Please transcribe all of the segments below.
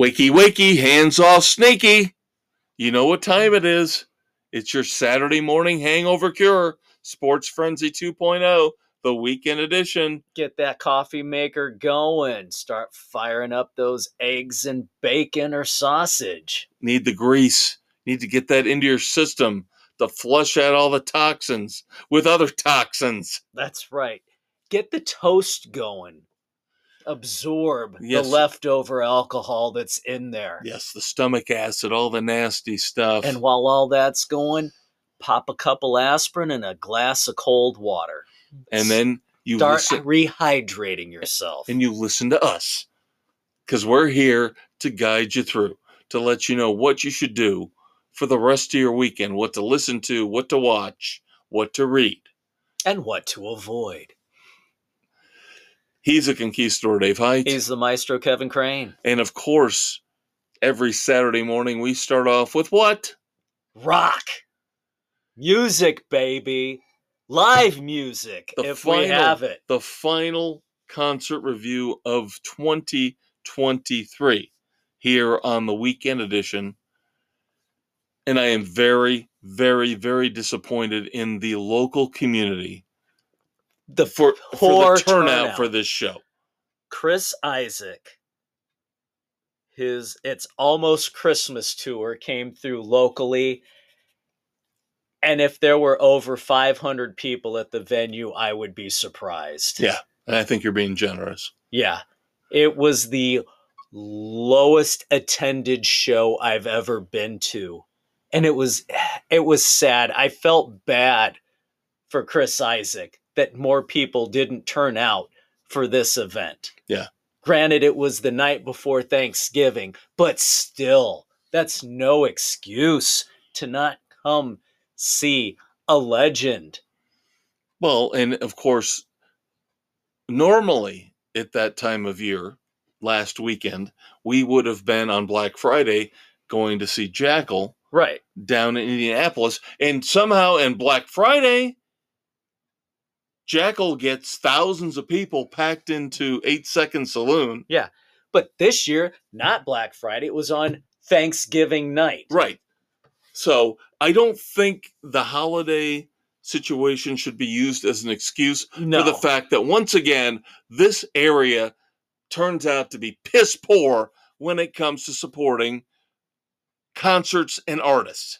Wakey, wakey, hands off, sneaky. You know what time it is. It's your Saturday morning hangover cure, Sports Frenzy 2.0, the weekend edition. Get that coffee maker going. Start firing up those eggs and bacon or sausage. Need the grease. Need to get that into your system to flush out all the toxins with other toxins. That's right. Get the toast going. Absorb Yes. the leftover alcohol that's in there. Yes, the stomach acid, all the nasty stuff. And while all that's going, pop a couple aspirin and a glass of cold water. and then you start listen rehydrating yourself. and you listen to us because we're here to guide you through to let you know what you should do for the rest of your weekend what to listen to what to watch what to read and what to avoid. He's a conquistador dave height He's the maestro Kevin Crane. and of course every saturday morning we start off with what Rock. Music, baby. Live music, The if we have it. the final concert review of 2023 here on the weekend edition. And I am very, very, very disappointed in the local community The for, for poor the turnout, turnout. for this show. Chris Isaak, his It's Almost Christmas tour came through locally. And if there were over 500 people at the venue, I would be surprised. Yeah. And I think you're being generous. Yeah. It was the lowest attended show I've ever been to. And it was it was sad. I felt bad for Chris Isaak that more people didn't turn out for this event. Yeah. Granted it was the night before Thanksgiving, but still that's no excuse to not come see a legend. Well, and of course, normally at that time of year, last weekend, we would have been on Black Friday going to see Jackyl Right. down in Indianapolis, and somehow in Black Friday, Jackyl gets thousands of people packed into Eight Second Saloon. Yeah. But this year, not Black Friday, it was on Thanksgiving night. Right. So I don't think the holiday situation should be used as an excuse No. for the fact that once again, this area turns out to be piss poor when it comes to supporting concerts and artists.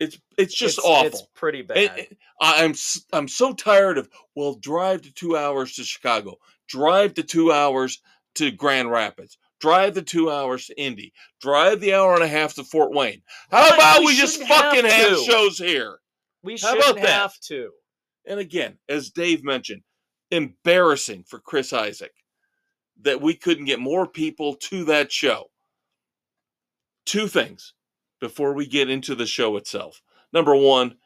It's it's just It's- awful. It's pretty bad. And- and I- I'm I'm so tired of well, drive the two hours to Chicago, drive the two hours to Grand Rapids, drive the two hours to Indy, drive the hour and a half to Fort Wayne. How But about we we just shouldn't have fucking have, shows here? we how shouldn't that? have to. And again, as Dave mentioned, embarrassing for Chris Isaak that we couldn't get more people to that show. Two things before we get into the show itself. Number one,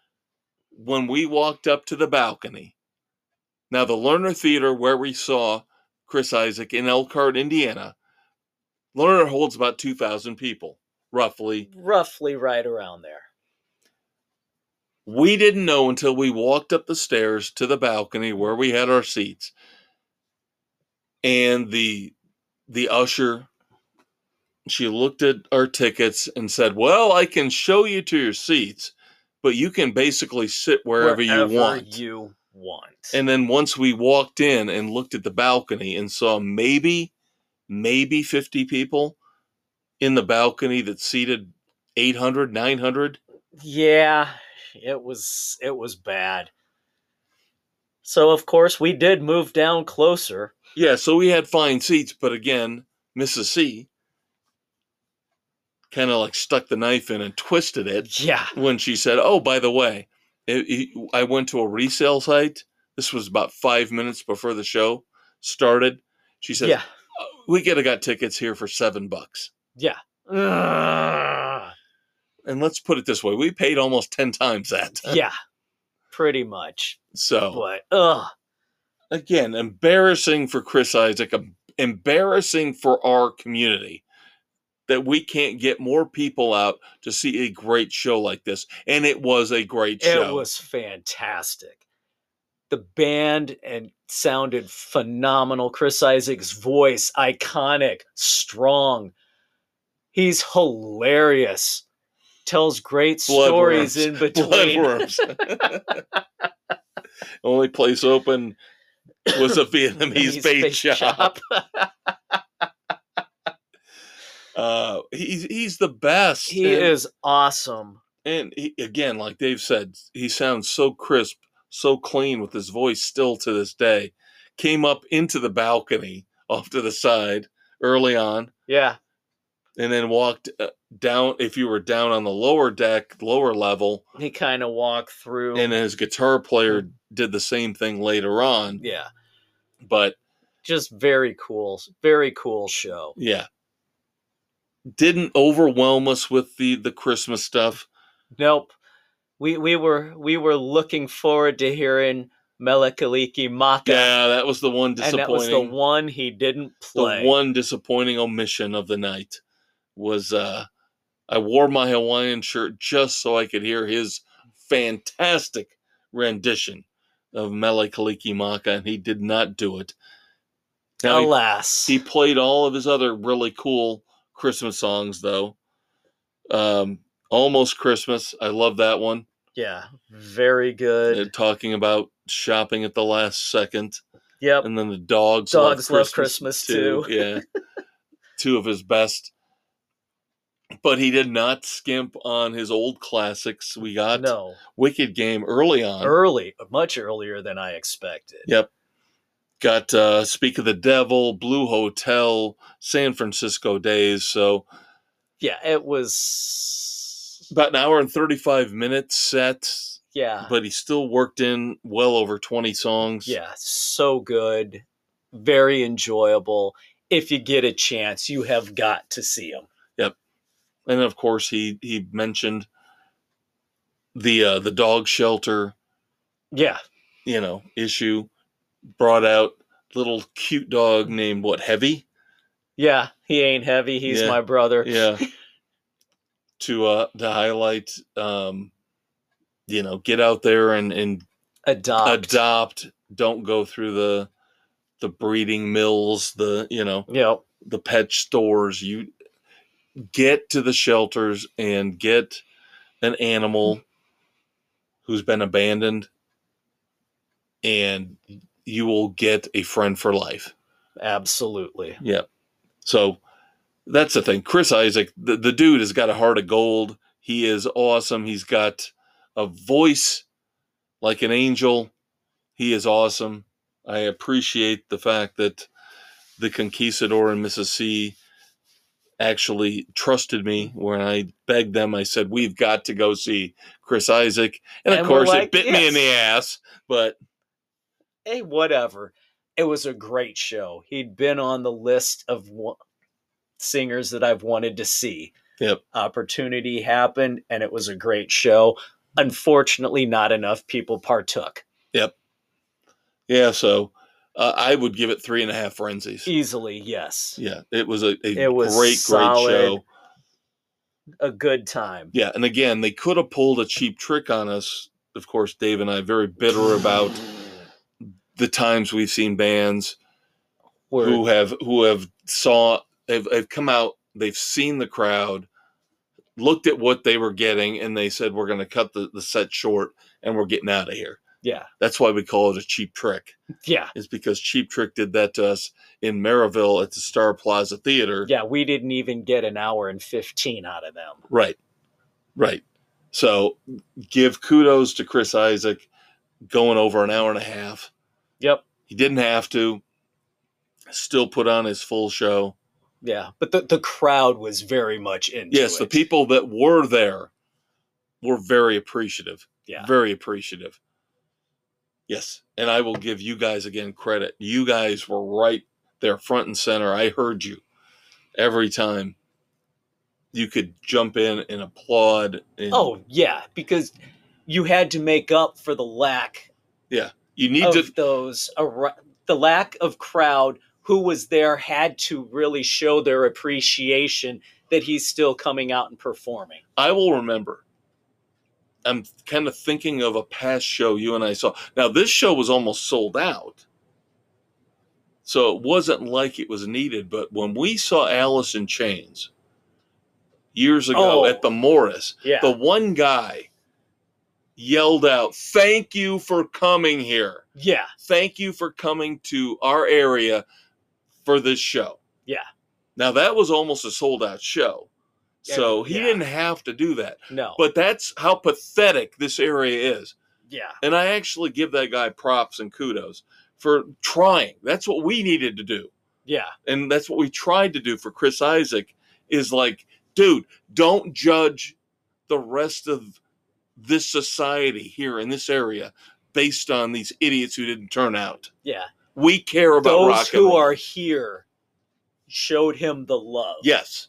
when we walked up to the balcony, now the Lerner Theater where we saw Chris Isaak in Elkhart, Indiana, Lerner holds about 2,000 people, roughly. Roughly right around there. We didn't know until we walked up the stairs to the balcony where we had our seats. And the the usher she looked at our tickets and said, "Well, I can show you to your seats, but you can basically sit wherever, you want." you want. And then once we walked in and looked at the balcony and saw maybe maybe 50 people in the balcony that seated 800, 900, yeah, it was it was bad. So of course we did move down closer. Yeah, so we had fine seats, but again, Mrs. C kind of like stuck the knife in and twisted it Yeah. when she said, "Oh, by the way, it, it- I went to a resale site. This was about five minutes before the show started." She said, Yeah. Uh, "We could have got tickets here for seven bucks." Yeah. Ugh. And let's put it this way: we paid almost ten times that. yeah. Pretty much. So But ugh. again, embarrassing for Chris Isaak, em- embarrassing for our community that we can't get more people out to see a great show like this. And it was a great show. It was fantastic. The band and sounded phenomenal. Chris Isaak's voice, iconic, strong. He's hilarious. Tells great stories in between. Bloodworms. Only place open was a Vietnamese bait, shop. Uh, he's he's the best. He and, is awesome. and he, again, like Dave said, he sounds so crisp, so clean with his voice still to this day. Came up into the balcony off to the side early on, Yeah. and then walked uh, down. If you were down on the lower deck, lower level, He kind of walked through. and his guitar player did the same thing later on. yeah. But Just very cool. Very cool show. yeah, didn't overwhelm us with the the Christmas stuff. Nope. We we were we were looking forward to hearing Mele Kalikimaka. Yeah, that was the one and disappointing. that was the one he didn't play. the one disappointing omission of the night was uh I wore my Hawaiian shirt just so I could hear his fantastic rendition of Mele Kalikimaka, and he did not do it. Now, he- Alas. he, played all of his other really cool Christmas songs, though. Um, Almost Christmas, I love that one. yeah. Very good. Talking about shopping at the last second. yep. and then the dogs Dogs love love Christmas, Christmas, too. yeah, two of his best. But he did not skimp on his old classics. We got No. Wicked Game early on. Early. Much earlier than I expected. Yep. Got uh, Speak of the Devil, Blue Hotel, San Francisco Days. So Yeah, it was about an hour and 35 minutes set, yeah. but he still worked in well over 20 songs. Yeah, so good. Very enjoyable. If you get a chance, you have got to see him. Yep. And of course he he mentioned the uh, the dog shelter Yeah. you know issue brought out little cute dog named what heavy Yeah, he ain't heavy. He's Yeah. my brother. yeah to uh to highlight um you know get out there and and Adopt. adopt don't go through the the breeding mills the you know Yep. the pet stores you get to the shelters and get an animal who's been abandoned and you will get a friend for life. Absolutely. yeah. So that's the thing. Chris isaak the, the dude has got a heart of gold. He is awesome. He's got a voice like an angel. He is awesome. I appreciate the fact that the conquistador and mrs c actually trusted me. When i begged them i said we've got to go see chris isaak. And of And we're course like, it bit me in the ass but Hey, whatever. It was a great show. He'd been on the list of singers that I've wanted to see. Yep. Opportunity happened, and it was a great show. Unfortunately, not enough people partook. Yep. Yeah so uh, i would give it three and a half frenzies Easily, yes. Yeah, it was a, a It was great, solid. great show. A good time. Yeah, and again, they could have pulled a cheap trick on us. Of course, Dave and I are very bitter about the times we've seen bands Where- who have who have saw have, have come out, they've seen the crowd, looked at what they were getting, and they said, "We're going to cut the, the set short, and we're getting out of here." yeah. That's why we call it a cheap trick. Yeah. Is because Cheap Trick did that to us in Merrillville at the Star Plaza Theater. Yeah. We didn't even get an hour and 15 out of them. Right. Right. So give kudos to Chris Isaak going over an hour and a half. Yep. He didn't have to. Still put on his full show. Yeah. But the, the crowd was very much into Yes, it. the people that were there were very appreciative. Yeah. Very appreciative. Yes. And I will give you guys again credit. You guys were right there front and center. I heard you every time. You could jump in and applaud. And Oh, yeah. Because you had to make up for the lack you need of to those the lack of crowd who was there had to really show their appreciation that he's still coming out and performing. I will remember. I'm kind of thinking of a past show you and I saw. Now, this show was almost sold out. So it wasn't like it was needed. But when we saw Alice in Chains years ago Oh. at the Morris. Yeah. The one guy yelled out, "Thank you for coming here. yeah. Thank you for coming to our area for this show." Yeah. Now that was almost a sold out show. So he yeah. didn't have to do that. No. But that's how pathetic this area is. yeah. And I actually give that guy props and kudos for trying. That's what we needed to do. Yeah. And that's what we tried to do for Chris Isaak is like, dude, don't judge the rest of this society here in this area based on these idiots who didn't turn out. Yeah. We care about Those rock who are here showed him the love. Yes.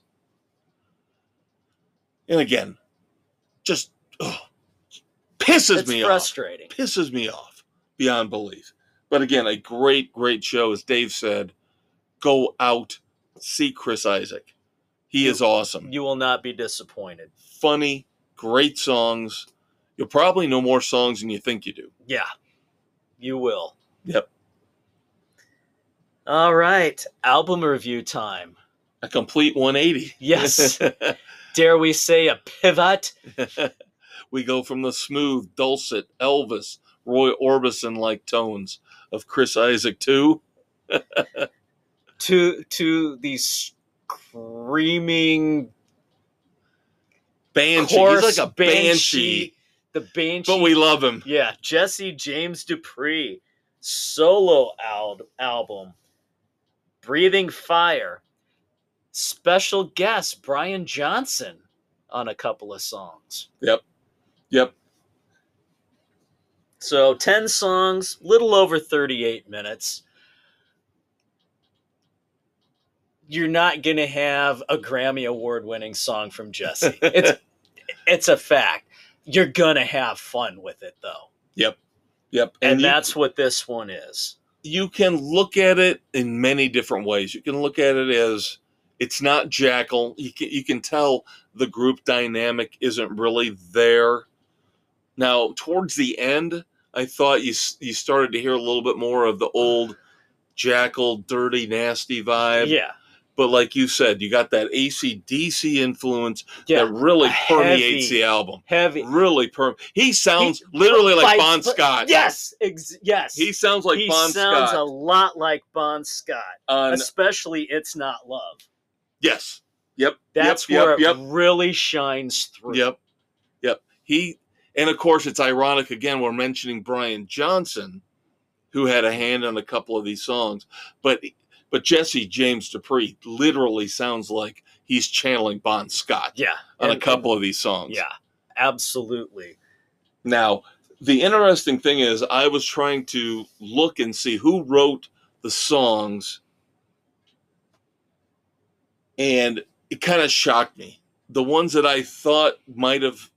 And again, just ugh, pisses It's me frustrating. off. Pisses me off beyond belief. But again, a great, great show. As Dave said, go out, see Chris Isaak. He is awesome. You will not be disappointed. Funny, great songs. You'll probably know more songs than you think you do. Yeah. You will. Yep. All right. Album review time. A complete 180. Yes. Dare we say a pivot? we go from the smooth, dulcet Elvis, Roy Orbison like tones of Chris Isaak to to to the screaming Banshee. He's like a banshee, The banshee. but we love him. yeah, Jesse James Dupree solo al- album, Breathing Fire. Special guest Brian Johnson on a couple of songs. Yep. Yep. So 10 songs, little over 38 minutes. You're not going to have a Grammy award winning song from Jesse. It's it's a fact. You're going to have fun with it though. Yep. Yep. And, you, that's what this one is. you can look at it in many different ways. You can look at it as it's not Jackyl. You can you can tell the group dynamic isn't really there. Now, towards the end, I thought you you started to hear a little bit more of the old Jackyl, dirty, nasty vibe. yeah. But like you said, you got that ACDC influence Yeah. that really Heavy. permeates the album. Heavy. Really per. He sounds literally like By- Bon Scott. Yes. Ex- yes. He sounds like Bon Scott. he Bon sounds Scott. a lot like Bon Scott, on, especially It's Not Love. yes. Yep. That's yep, where yep, it really shines through. Yep. Yep. He and of course it's ironic again we're mentioning Brian Johnson who had a hand on a couple of these songs, but but Jesse James Dupree literally sounds like he's channeling Bon Scott Yeah. on a and- couple of these songs. Yeah. Absolutely. Now, the interesting thing is I was trying to look and see who wrote the songs and it kind of shocked me. The ones that I thought might have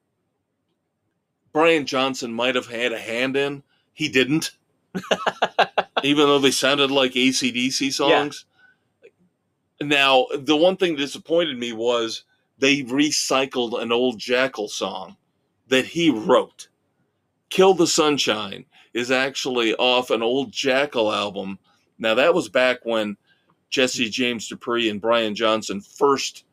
Brian Johnson might have had a hand in, he didn't. Even though they sounded like ACDC songs. Now, the one thing that disappointed me was they recycled an old Jackyl song that he wrote. Kill the Sunshine is actually off an old Jackyl album. Now, that was back when Jesse James Dupree and Brian Johnson first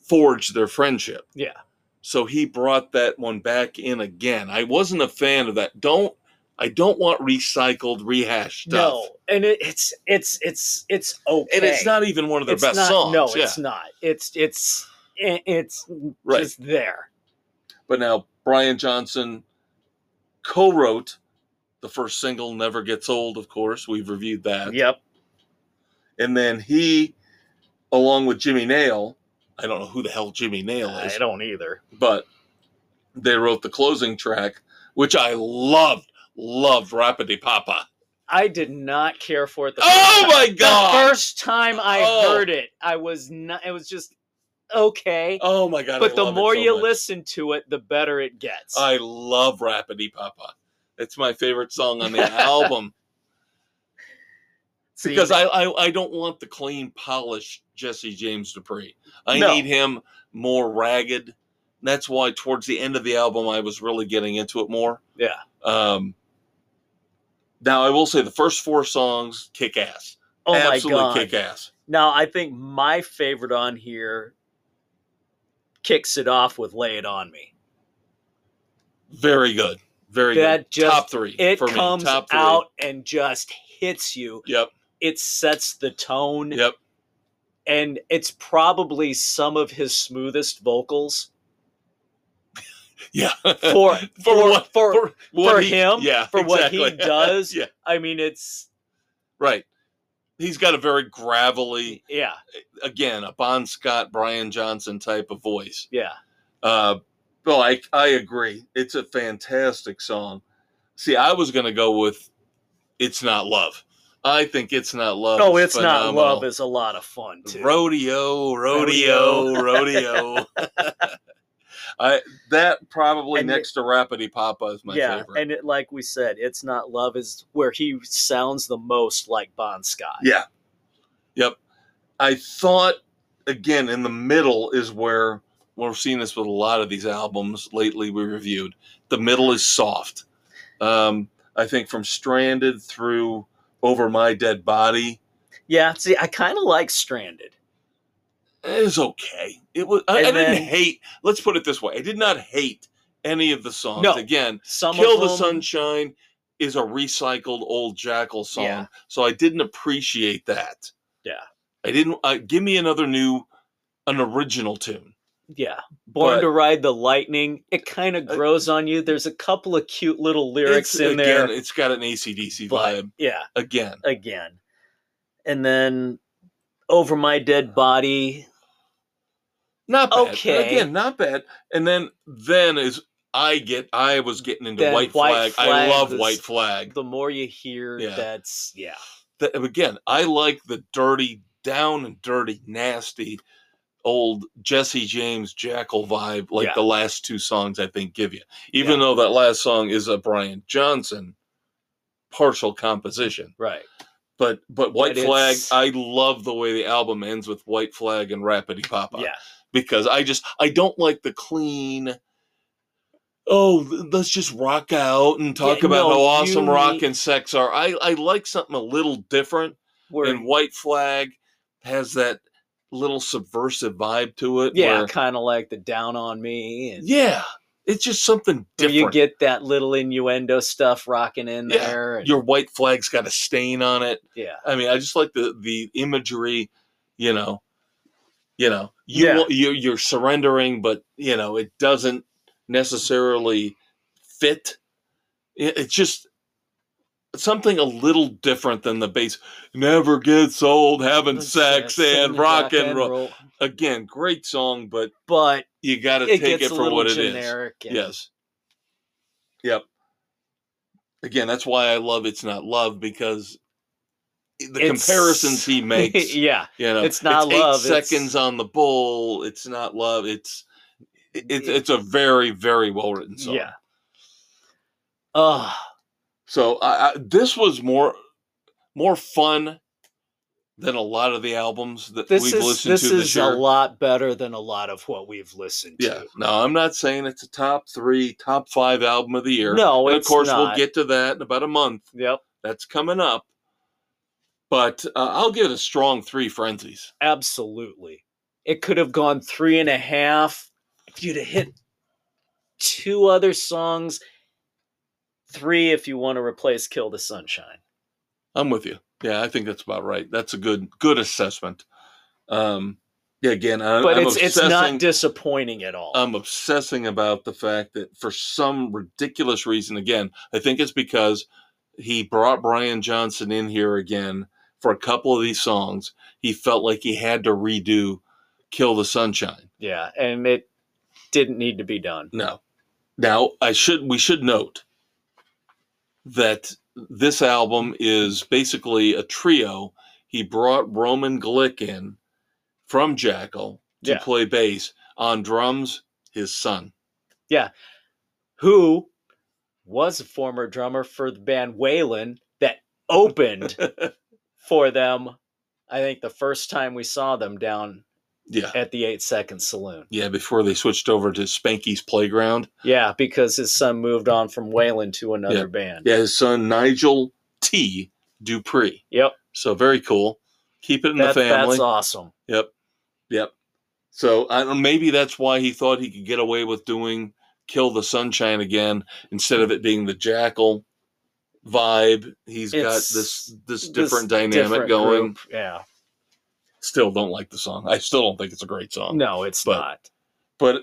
forged their friendship. Yeah. So he brought that one back in again. I wasn't a fan of that. Don't I don't want recycled, rehashed stuff. No, and it, it's it's it's it's okay. And it's not even one of their It's best not- songs. No, yeah. it's not. It's it's it- it's right. just there. But now Brian Johnson co-wrote the first single "Never Gets Old." Of course, we've reviewed that. Yep. And then he, along with Jimmy Nail, I don't know who the hell Jimmy Nail is, I don't either. but they wrote the closing track, which I loved. Loved Rapidi Papa. I did not care for it. The Oh my time- God! The first time I Oh. heard it, I was not. It was just okay. Oh my god! but I the more so you much. listen to it, the better it gets. I love Rapidi Papa. It's my favorite song on the album. See, because I, I I don't want the clean, polished Jesse James Dupree. I No. need him more ragged. That's why towards the end of the album I was really getting into it more. yeah, Um, now I will say the first four songs kick ass. oh my Absolutely god. kick ass. Now I think my favorite on here kicks it off with "Lay It On Me." Very good. Very That good. just- Top three It for me. comes three. out and just hits you. Yep. It sets the tone, Yep. and it's probably some of his smoothest vocals Yeah. for for what- for, for, for he- him, Yeah. for what he does. yeah. I mean, it's Right. He's got a very gravelly, yeah, again, a Bon Scott, Brian Johnson type of voice. yeah. Uh, Bill, I, I agree. It's a fantastic song. See, I was going to go with It's Not Love. I think It's Not Love. Oh, it's not love is a lot of fun too. Rodeo, rodeo, rodeo. I that probably And next to Rapidy Papa is my yeah, favorite. and it, like we said, it's not love is where he sounds the most like Bon Scott. Yeah. Yep. I thought again in the middle is where we're seeing this with a lot of these albums lately we reviewed. The middle is soft. Um, I think from Stranded through Over My Dead Body Yeah, see, I kind of like Stranded. It's okay. It was I, I didn't then- hate let's put it this way. I did not hate any of the songs. No. Again, Some Kill the them, Sunshine is a recycled old Jackyl song. Yeah. So I didn't appreciate that. Yeah. I didn't uh, give me another new an original tune. Yeah, Born But- to Ride the Lightning. It kind of Uh, grows on you. There's a couple of cute little lyrics in there, Again, it's got an ACDC but vibe. yeah, Again. again. And then Over My Dead Body. Not bad. Okay. Again, not bad. And then then is I get I was getting into Then White, White Flag. I love White Flag. The more you hear, Yeah. that's yeah, That- again, I like the dirty, down and dirty, nasty old Jesse James Jackyl vibe like Yeah. the last two songs I think give you. Even Yeah. though that last song is a Brian Johnson partial composition. right. But but White But Flag, I love the way the album ends with White Flag and Rapidy Papa. Yeah, Because I just I don't like the clean Oh, let's just rock out and talk Yeah, about no, how awesome you rock and sex are. I, I like something a little different where and White Flag has that little subversive vibe to it. yeah, kind of like the Down on Me, and yeah, it's just something different. you get that little innuendo stuff rocking in Yeah, there. and- Your White Flag's got a stain on it. yeah, I mean, I just like the the imagery. You know, you know, you Yeah. you you're surrendering, but you know, it doesn't necessarily fit. It's just something a little different than the base. Never gets old having sex and rock and roll. Again, great song, but but you got to take it for what it is. Yes. Yep. Again, that's why I love it's not love because the It's- comparisons he makes. yeah, You know, It's not eight love, it's- seconds on the bull. It's not love. It's it's Yeah. it's a very very well written song. yeah. Oh, So I, I, this was more more fun than a lot of the albums that this we've is listened this to this is year. a lot better than a lot of what we've listened Yeah. to. No, I'm not saying it's a top three, top five album of the year. No, and it's of course we'll get to that in about a month. Yep, That's coming up. But uh, I'll give it a strong three frenzies. absolutely. It could have gone three and a half if you'd have hit two other songs. Three if you want to replace "Kill the Sunshine." I'm with you. Yeah, I think that's about right. That's a good good assessment. Um, yeah, again, I, But I'm it's it's not disappointing at all. I'm obsessing about the fact that for some ridiculous reason, again, I think it's because he brought Brian Johnson in here again for a couple of these songs. He felt like he had to redo "Kill the Sunshine." yeah, and it didn't need to be done. No. Now, I should we should note that this album is basically a trio. He brought Roman Glick in from Jackyl to Yeah. play bass on drums, his son. Yeah. Who was a former drummer for the band Waylon that opened for them. I think the first time we saw them down Yeah. at the Eight Second Saloon. Yeah, before they switched over to Spanky's Playground. Yeah, because his son moved on from Waylon to another Yeah. band. Yeah, his son Nigel T. Dupree. Yep, So very cool. Keep it in that, the family. that's awesome. Yep. Yep. So I don't. Maybe that's why he thought he could get away with doing "Kill the Sunshine" again instead of it being the Jackyl vibe. He's got It's this this This different dynamic different going. group, Yeah. Still don't like the song. I still don't think it's a great song. No, it's But not. But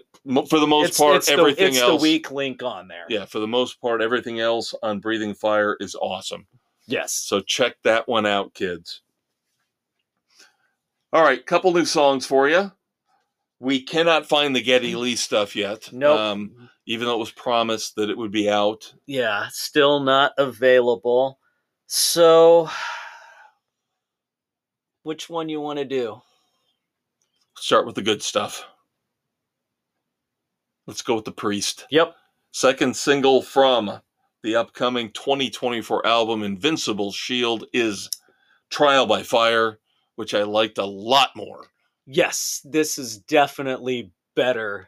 for the most it's, part, it's everything the, it's else. the weak link on there. Yeah, for the most part, everything else on Breathing Fire is awesome. Yes. So check that one out, kids. All right, couple new songs for you. We cannot find the Geddy Lee stuff yet. Nope. Um, even though it was promised that it would be out. yeah, still not available. So, which one you want to do? Start with the good stuff. Let's go with The Priest. Yep. Second single from the upcoming 2024 album Invincible Shield is Trial by Fire, which I liked a lot more. Yes, this is definitely better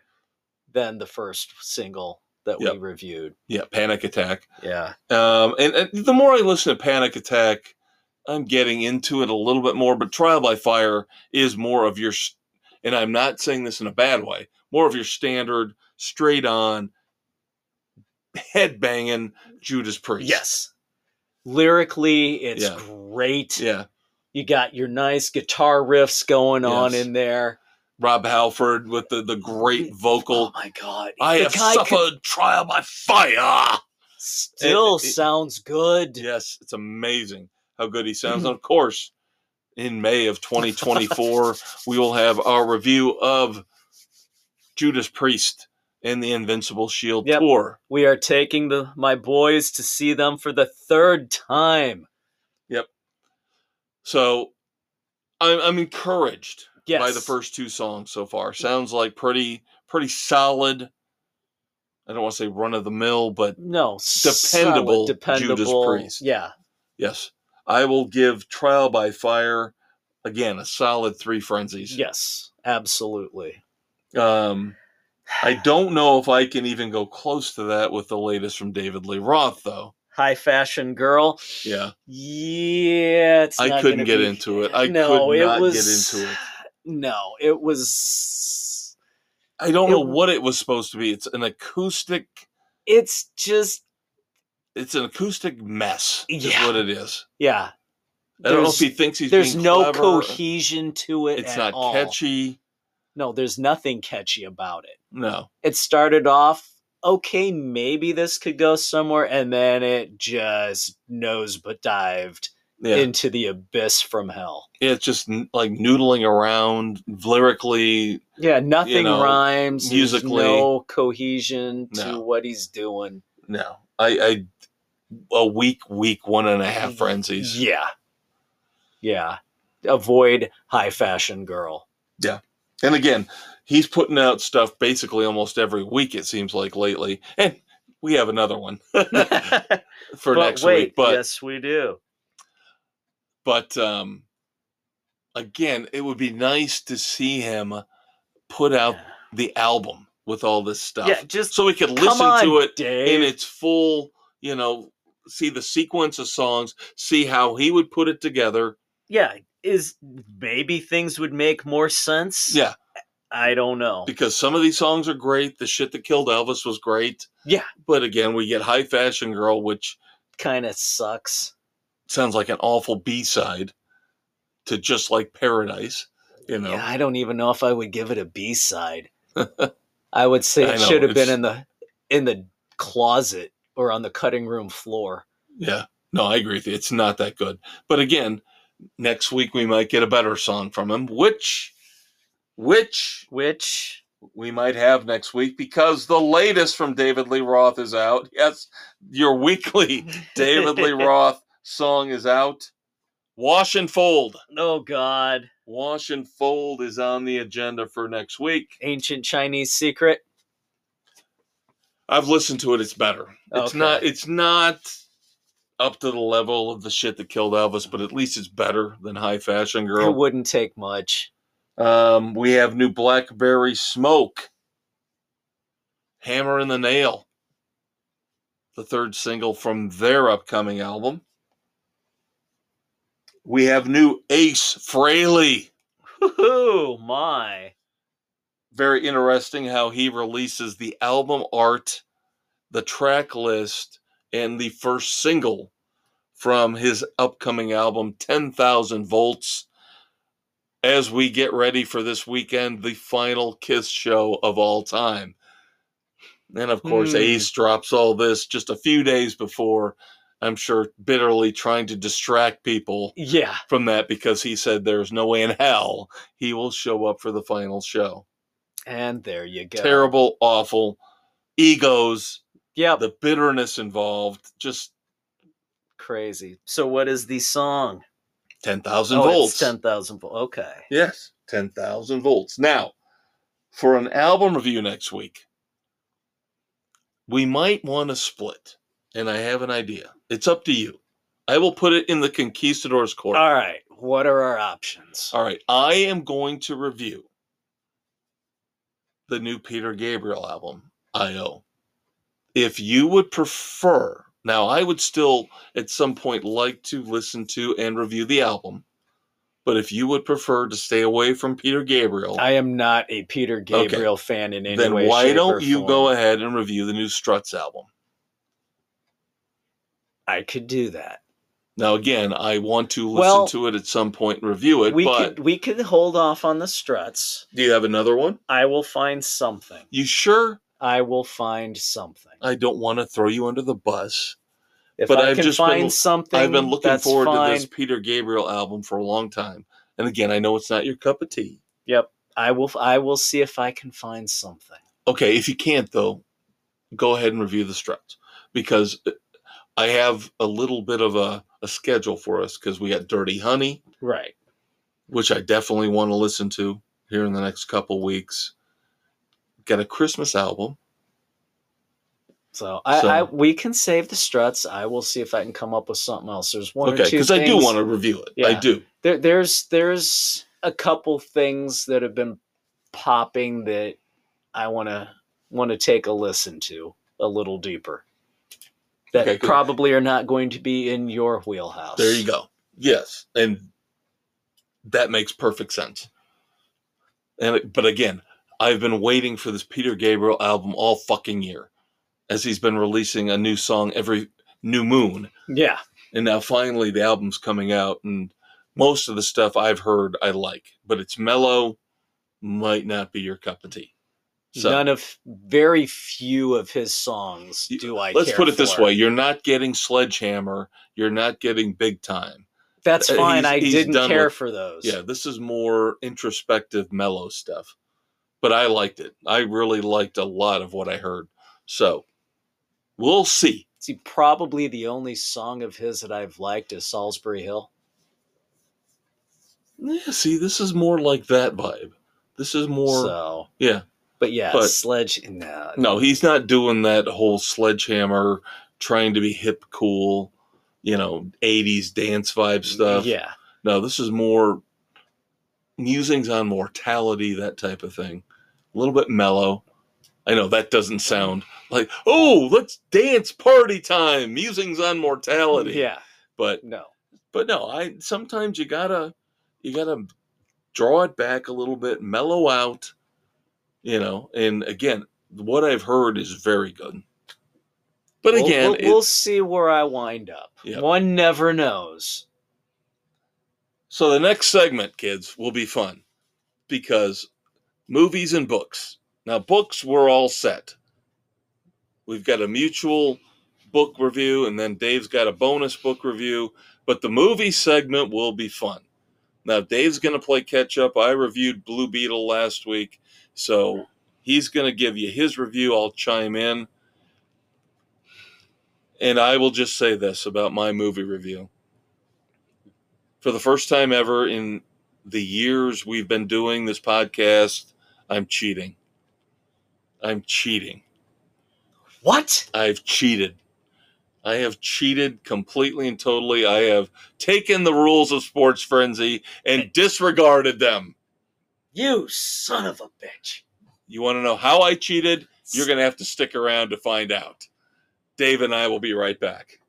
than the first single that Yep. we reviewed. Yeah, Panic Attack. Yeah. Um, and, and the more I listen to Panic Attack, I'm getting into it a little bit more. But Trial by Fire is more of your, and I'm not saying this in a bad way, more of your standard, straight on, head banging Judas Priest. Yes. Lyrically, it's Yeah. great. Yeah. You got your nice guitar riffs going on in there. Rob Halford with the, the great vocal. Oh my god. I The have suffered could- trial by fire. still It- it- sounds good. Yes, it's amazing how good he sounds. and of course, in May of 2024, we will have our review of Judas Priest and the Invincible Shield Yep. tour. We are taking the my boys to see them for the third time. Yep. So I'm, I'm encouraged Yes. by the first two songs so far. Sounds like pretty pretty solid. I don't want to say run of the mill, but no Dependable solid, Judas dependable. Priest. Yeah. yes, I will give Trial by Fire again a solid three frenzies. Yes. Absolutely. Um, I don't know if I can even go close to that with the latest from David Lee Roth, though. High fashion girl. Yeah, Yeah, it's I couldn't get be- into it. I no, could it not was, get into it. No, it was. I don't know what it was supposed to be. It's an acoustic. It's just It's an acoustic mess. Is Yeah. what it is. yeah. I don't know if There's- he thinks he's There's no clever. cohesion to it. It's not all. catchy. No, there's nothing catchy about it. No. It started off okay, maybe this could go somewhere, and then it just nose but dived Yeah. into the abyss from hell. it's just n- like noodling around lyrically. Yeah, nothing know, rhymes. Musically- no cohesion to No. what he's doing. No. I, I a week, week, one and a half frenzies. Yeah, yeah. Avoid high fashion girl. Yeah, and again, he's putting out stuff basically almost every week, it seems like lately. And we have another one for next wait, week. But yes, we do. But um again, it would be nice to see him put out the album with all this stuff. Yeah, just so we could listen on, to it Dave. in its full, you know, see the sequence of songs, see how he would put it together. yeah, is maybe things would make more sense. Yeah. I don't know. Because some of these songs are great. The shit that killed Elvis was great. Yeah. But again, we get High Fashion Girl, which Kind of sucks. Sounds like an awful B side to just like Paradise. You know, Yeah, I don't even know if I would give it a B side. I would say it know, should have been in the in the closet or on the cutting room floor. yeah. No, I agree with you. It's not that good. But again, next week we might get a better song from him, which, which Which we might have next week because the latest from David Lee Roth is out. Yes, your weekly David Lee Roth song is out. Wash and Fold. oh God, Wash and Fold is on the agenda for next week. ancient Chinese secret. I've listened to it. It's better. It's Okay. not. It's not up to the level of the shit that killed Elvis, but at least it's better than High Fashion Girl. It wouldn't take much. Um, we have new Blackberry Smoke, Hammer and the Nail, the third single from their upcoming album. We have new Ace Frehley. Woohoo! My very interesting how he releases the album art, the track list, and the first single from his upcoming album, 10,000 Volts, as we get ready for this weekend, the final Kiss show of all time. And of course, Hmm. Ace drops all this just a few days before, I'm sure bitterly trying to distract people Yeah. from that because he said there's no way in hell he will show up for the final show. And there you go. Terrible, awful egos, Yeah. the bitterness involved, just Crazy. So what is the song? 10,000 oh, volts. 10,000 volts. Okay. Yes, 10,000 volts. Now, for an album review next week, we might want to split, and I have an idea. It's up to you. I will put it in the Conquistador's court. All right. What are our options? All right, I am going to review the new Peter Gabriel album, I.O. If you would prefer, now I would still at some point like to listen to and review the album, but if you would prefer to stay away from Peter Gabriel, I am not a Peter Gabriel fan in any then way. why shape, don't you form. go ahead and review the new Struts album? I could do that. Now, again, I want to listen Well, to it at some point and review it, we but could we could hold off on the struts. do you have another one? I will find something. You sure? I will find something. I don't want to throw you under the bus. If but I I've can just find been- something, I've been looking forward fine. to this Peter Gabriel album for a long time. And again, I know it's not your cup of tea. Yep. I will. I will see if I can find something. Okay, if you can't though, go ahead and review the Struts because uh, I have a little bit of a, a schedule for us because we got Dirty Honey, Right. which I definitely want to listen to here in the next couple weeks. Got a Christmas album. So I, So- I we can save the struts. I will see if I can come up with something else. There's one okay, or two because I do want to review it. I do. There, there's there's a couple things that have been popping that I want to want to take a listen to a little deeper. That Okay, probably are not going to be in your wheelhouse. There you go. Yes, and that makes perfect sense. And but again, I've been waiting for this Peter Gabriel album all fucking year, as he's been releasing a new song every new moon, Yeah. and now finally the album's coming out, and most of the stuff I've heard I like, but it's mellow, might not be your cup of tea. So None of very few of his songs do I. let's put it this way: you're not getting Sledgehammer, you're not getting Big Time. That's uh, fine. he's- I he's didn't care with- for those. Yeah, this is more introspective, mellow stuff. But I liked it. I really liked a lot of what I heard. So we'll see. See, probably the only song of his that I've liked is Solsbury Hill. Yeah, see, this is more like that vibe. This is more, so, yeah. But yeah, But- Sledge. No, No, he's not doing that whole sledgehammer, trying to be hip, cool, you know, 80s dance vibe mm, stuff. Yeah, No, this is more musings on mortality, that type of thing. A little bit mellow. I know that doesn't sound like, oh, let's dance party time, musings on mortality. yeah, But no, but no, I sometimes you gotta you gotta draw it back a little bit, mellow out, you know, and again, what I've heard is very good. But We'll- again, we'll, we'll see where I wind up. Yeah. One never knows. So the next segment, kids, will be fun because movies and books. Now, books, we're all set. We've got a mutual book review, and then Dave's got a bonus book review. But the movie segment will be fun. Now, Dave's going to play catch up. I reviewed Blue Beetle last week, so he's going to give you his review. I'll chime in. And I will just say this about my movie review for the first time ever in the years we've been doing this podcast, I'm cheating. I'm cheating. What? I've cheated. I have cheated completely and totally. I have taken the rules of Sports Frenzy and disregarded them. You son of a bitch! You want to know how I cheated? You're going to have to stick around to find out. Dave and I will be right back.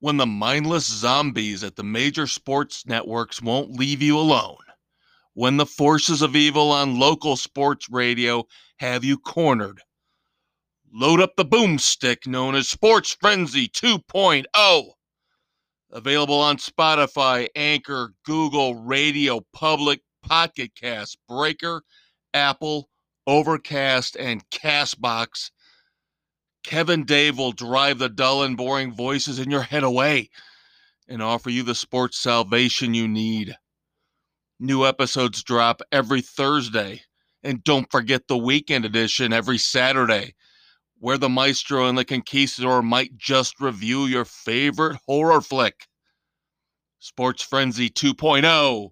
when the mindless zombies at the major sports networks won't leave you alone, when the forces of evil on local sports radio have you cornered. Load up the boomstick known as Sports Frenzy 2.0. Available on Spotify, Anchor, Google, Radio Public, Pocket Cast, Breaker, Apple, Overcast, and Castbox. Kevin Dave will drive the dull and boring voices in your head away and offer you the sports salvation you need. New episodes drop every Thursday. And don't forget the weekend edition every Saturday, where the maestro and the conquistador might just review your favorite horror flick. Sports Frenzy 2.0.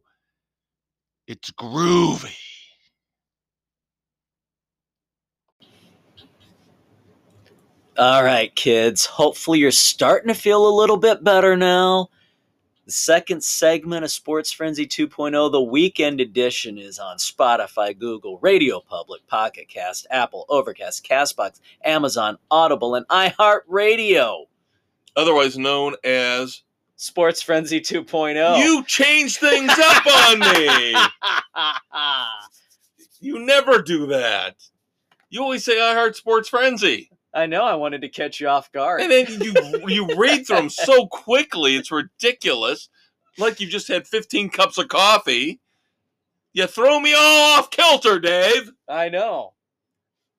It's groovy. All right, kids. Hopefully, you're starting to feel a little bit better now. The second segment of Sports Frenzy 2.0, the weekend edition, is on Spotify, Google, Radio Public, Pocket Cast, Apple, Overcast, Castbox, Amazon, Audible, and iHeartRadio. Otherwise known as Sports Frenzy 2.0. You changed things up on me. You never do that. You always say I heart Sports Frenzy. I know. I wanted to catch you off guard. And then you you read through them so quickly, it's ridiculous. Like you just had 15 cups of coffee. You throw me all off kilter, Dave. I know.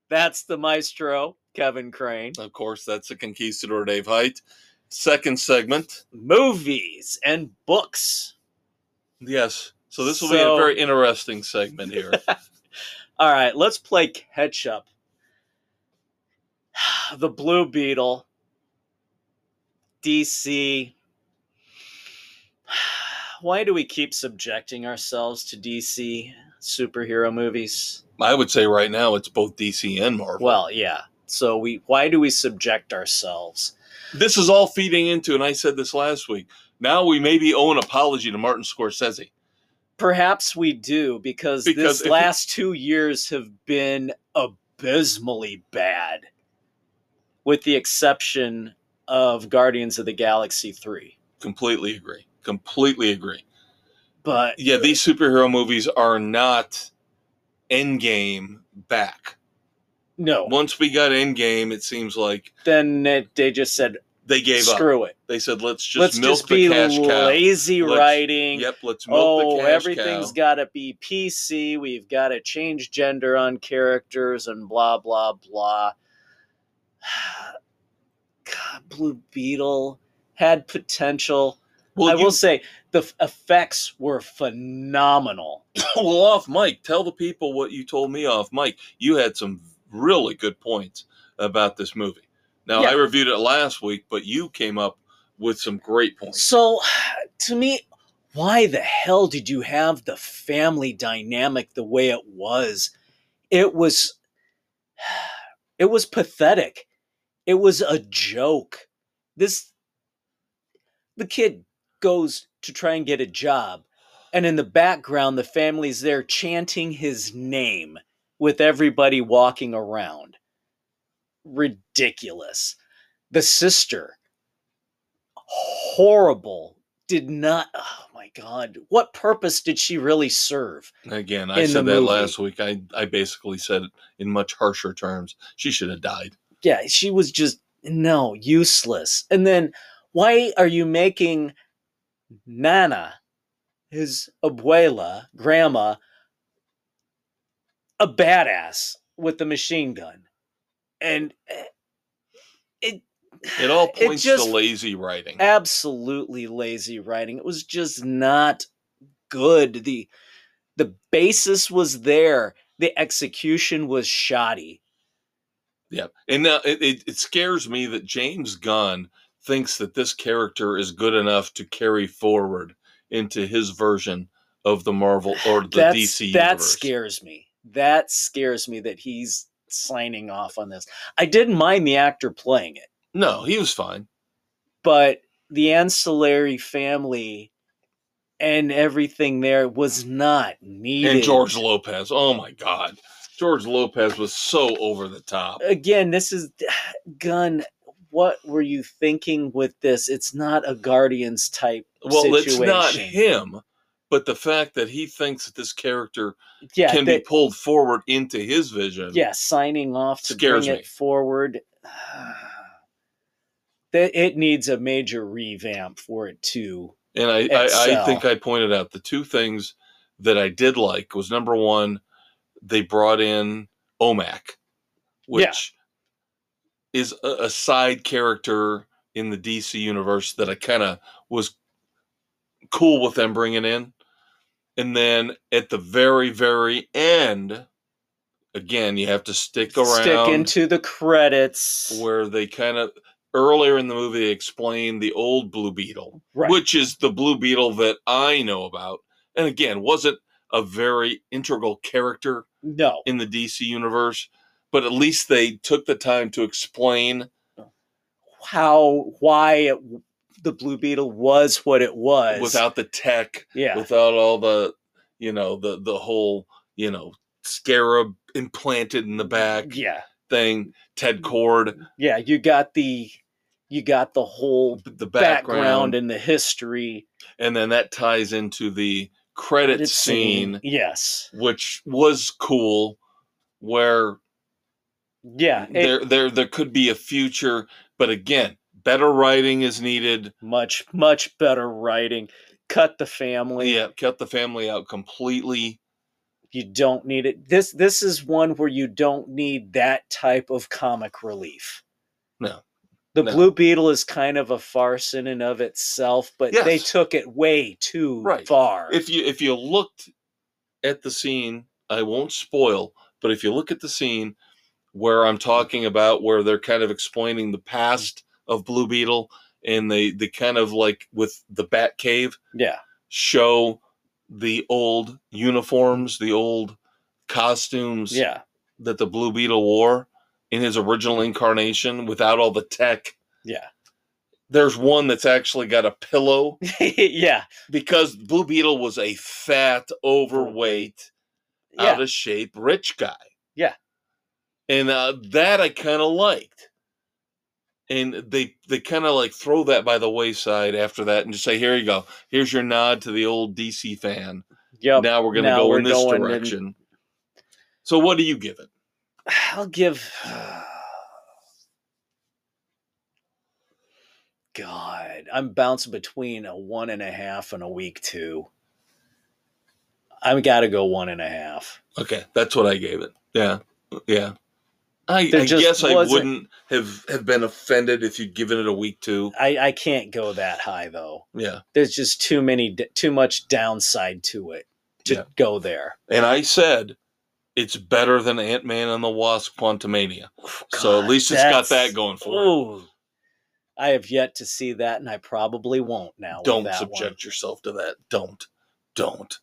That's the maestro, Kevin Crane. Of course, that's the conquistador, Dave Height. Second segment. Movies and books. Yes. So this will be a very interesting segment here. All right, let's play catch up. The Blue Beetle, DC. Why do we keep subjecting ourselves to DC superhero movies? I would say right now it's both DC and Marvel. Well, yeah. So we why do we subject ourselves? this is all feeding into, and I said this last week. Now we maybe owe an apology to Martin Scorsese. Perhaps we do because, Because this last 2 years have been abysmally bad with the exception of Guardians of the Galaxy 3. Completely agree. Completely agree. But Yeah, these superhero movies are not Endgame back. no, Once we got Endgame, it seems like then it, they just said they gave up. screw it. They said, "Let's just Let's milk just be cash cow." lazy Let's- writing. Yep, let's milk Oh, the cash everything's got to be PC. We've got to change gender on characters and blah blah blah. God, Blue Beetle had potential. well, I you- will say the f- effects were phenomenal. well, off mic, tell the people what you told me off mic. You had some really good points about this movie. Now, Yeah. I reviewed it last week, but you came up with some great points. So, to me, why the hell did you have the family dynamic the way it was? It was it was pathetic. It was a joke. This the kid goes to try and get a job and in the background the family's there chanting his name with everybody walking around. Ridiculous. The sister horrible did not oh my god what purpose did she really serve Again, I said that last week. I, I basically said in much harsher terms. She should have died. Yeah she was just no useless and then why are you making nana his abuela grandma a badass with the machine gun and eh, it It all it points just to lazy writing. absolutely lazy writing. It was just not good. The the basis was there. The execution was shoddy. Yeah, and now it, it, it scares me that James Gunn thinks that this character is good enough to carry forward into his version of the Marvel or the That's, DC that universe. scares me. That scares me that he's signing off on this. I didn't mind the actor playing it, No, he was fine. but the ancillary family and everything there was not needed. And George Lopez. Oh my God, George Lopez was so over the top. again, this is Gunn. what were you thinking with this? It's not a Guardians type Well, situation. it's not him, but the fact that he thinks that this character Yeah, can that- be pulled forward into his vision. yeah, signing off to bring me. it forward. That it needs a major revamp for it to. And I, I, I think I pointed out the two things that I did like was number one, they brought in OMAC, which is a, a side character in the DC universe that I kind of was cool with them bringing in. And then at the very, very end, again, you have to stick around Stick into the credits. where they kind of earlier in the movie they explain the old Blue Beetle, Right. which is the Blue Beetle that I know about, and again wasn't a very integral character no. in the DC universe, but at least they took the time to explain. How, why it, the Blue Beetle was what it was. without the tech, yeah. without all the, you know, the the whole, you know, scarab implanted in the back yeah. thing, Ted Kord, Yeah. You got the, you got the whole the background, background, and the history. and then that ties into the credit credit scene, Yes. which was cool, where Yeah. it- there there there could be a future, but again, better writing is needed. much, much better writing. Cut the family. Yeah, cut the family out completely. You don't need it. This this is one where you don't need that type of comic relief. No. The No. Blue Beetle is kind of a farce in and of itself, but they took it way too Right. far. if you if you looked at the scene, I won't spoil, but if you look at the scene where I'm talking about where they're kind of explaining the past of Blue Beetle and they they kind of like with the Bat Cave yeah. show the old uniforms, the old costumes Yeah. that the Blue Beetle wore in his original incarnation without all the tech. Yeah. There's one that's actually got a pillow yeah. because Blue Beetle was a fat, overweight, Yeah. out of shape rich guy. Yeah. And uh, that I kind of liked. And they they kind of like throw that by the wayside after that and just say, here you go. Here's your nod to the old DC fan. Yep. Now we're going to go in this going in- direction. So what do you give it? I'll give. God, I'm bouncing between a one and a half and a week two. I've got to go one and a half. Okay, that's what I gave it. Yeah. Yeah. I, I guess I wouldn't have, have been offended if you'd given it a week two. I, I can't go that high though. Yeah. There's just too many, too much downside to it to Yeah. go there. And I said it's better than Ant Man and the Wasp Quantumania. So at least it's got that going for it. I have yet to see that, and I probably won't now. Don't subject yourself to that. Don't. Don't.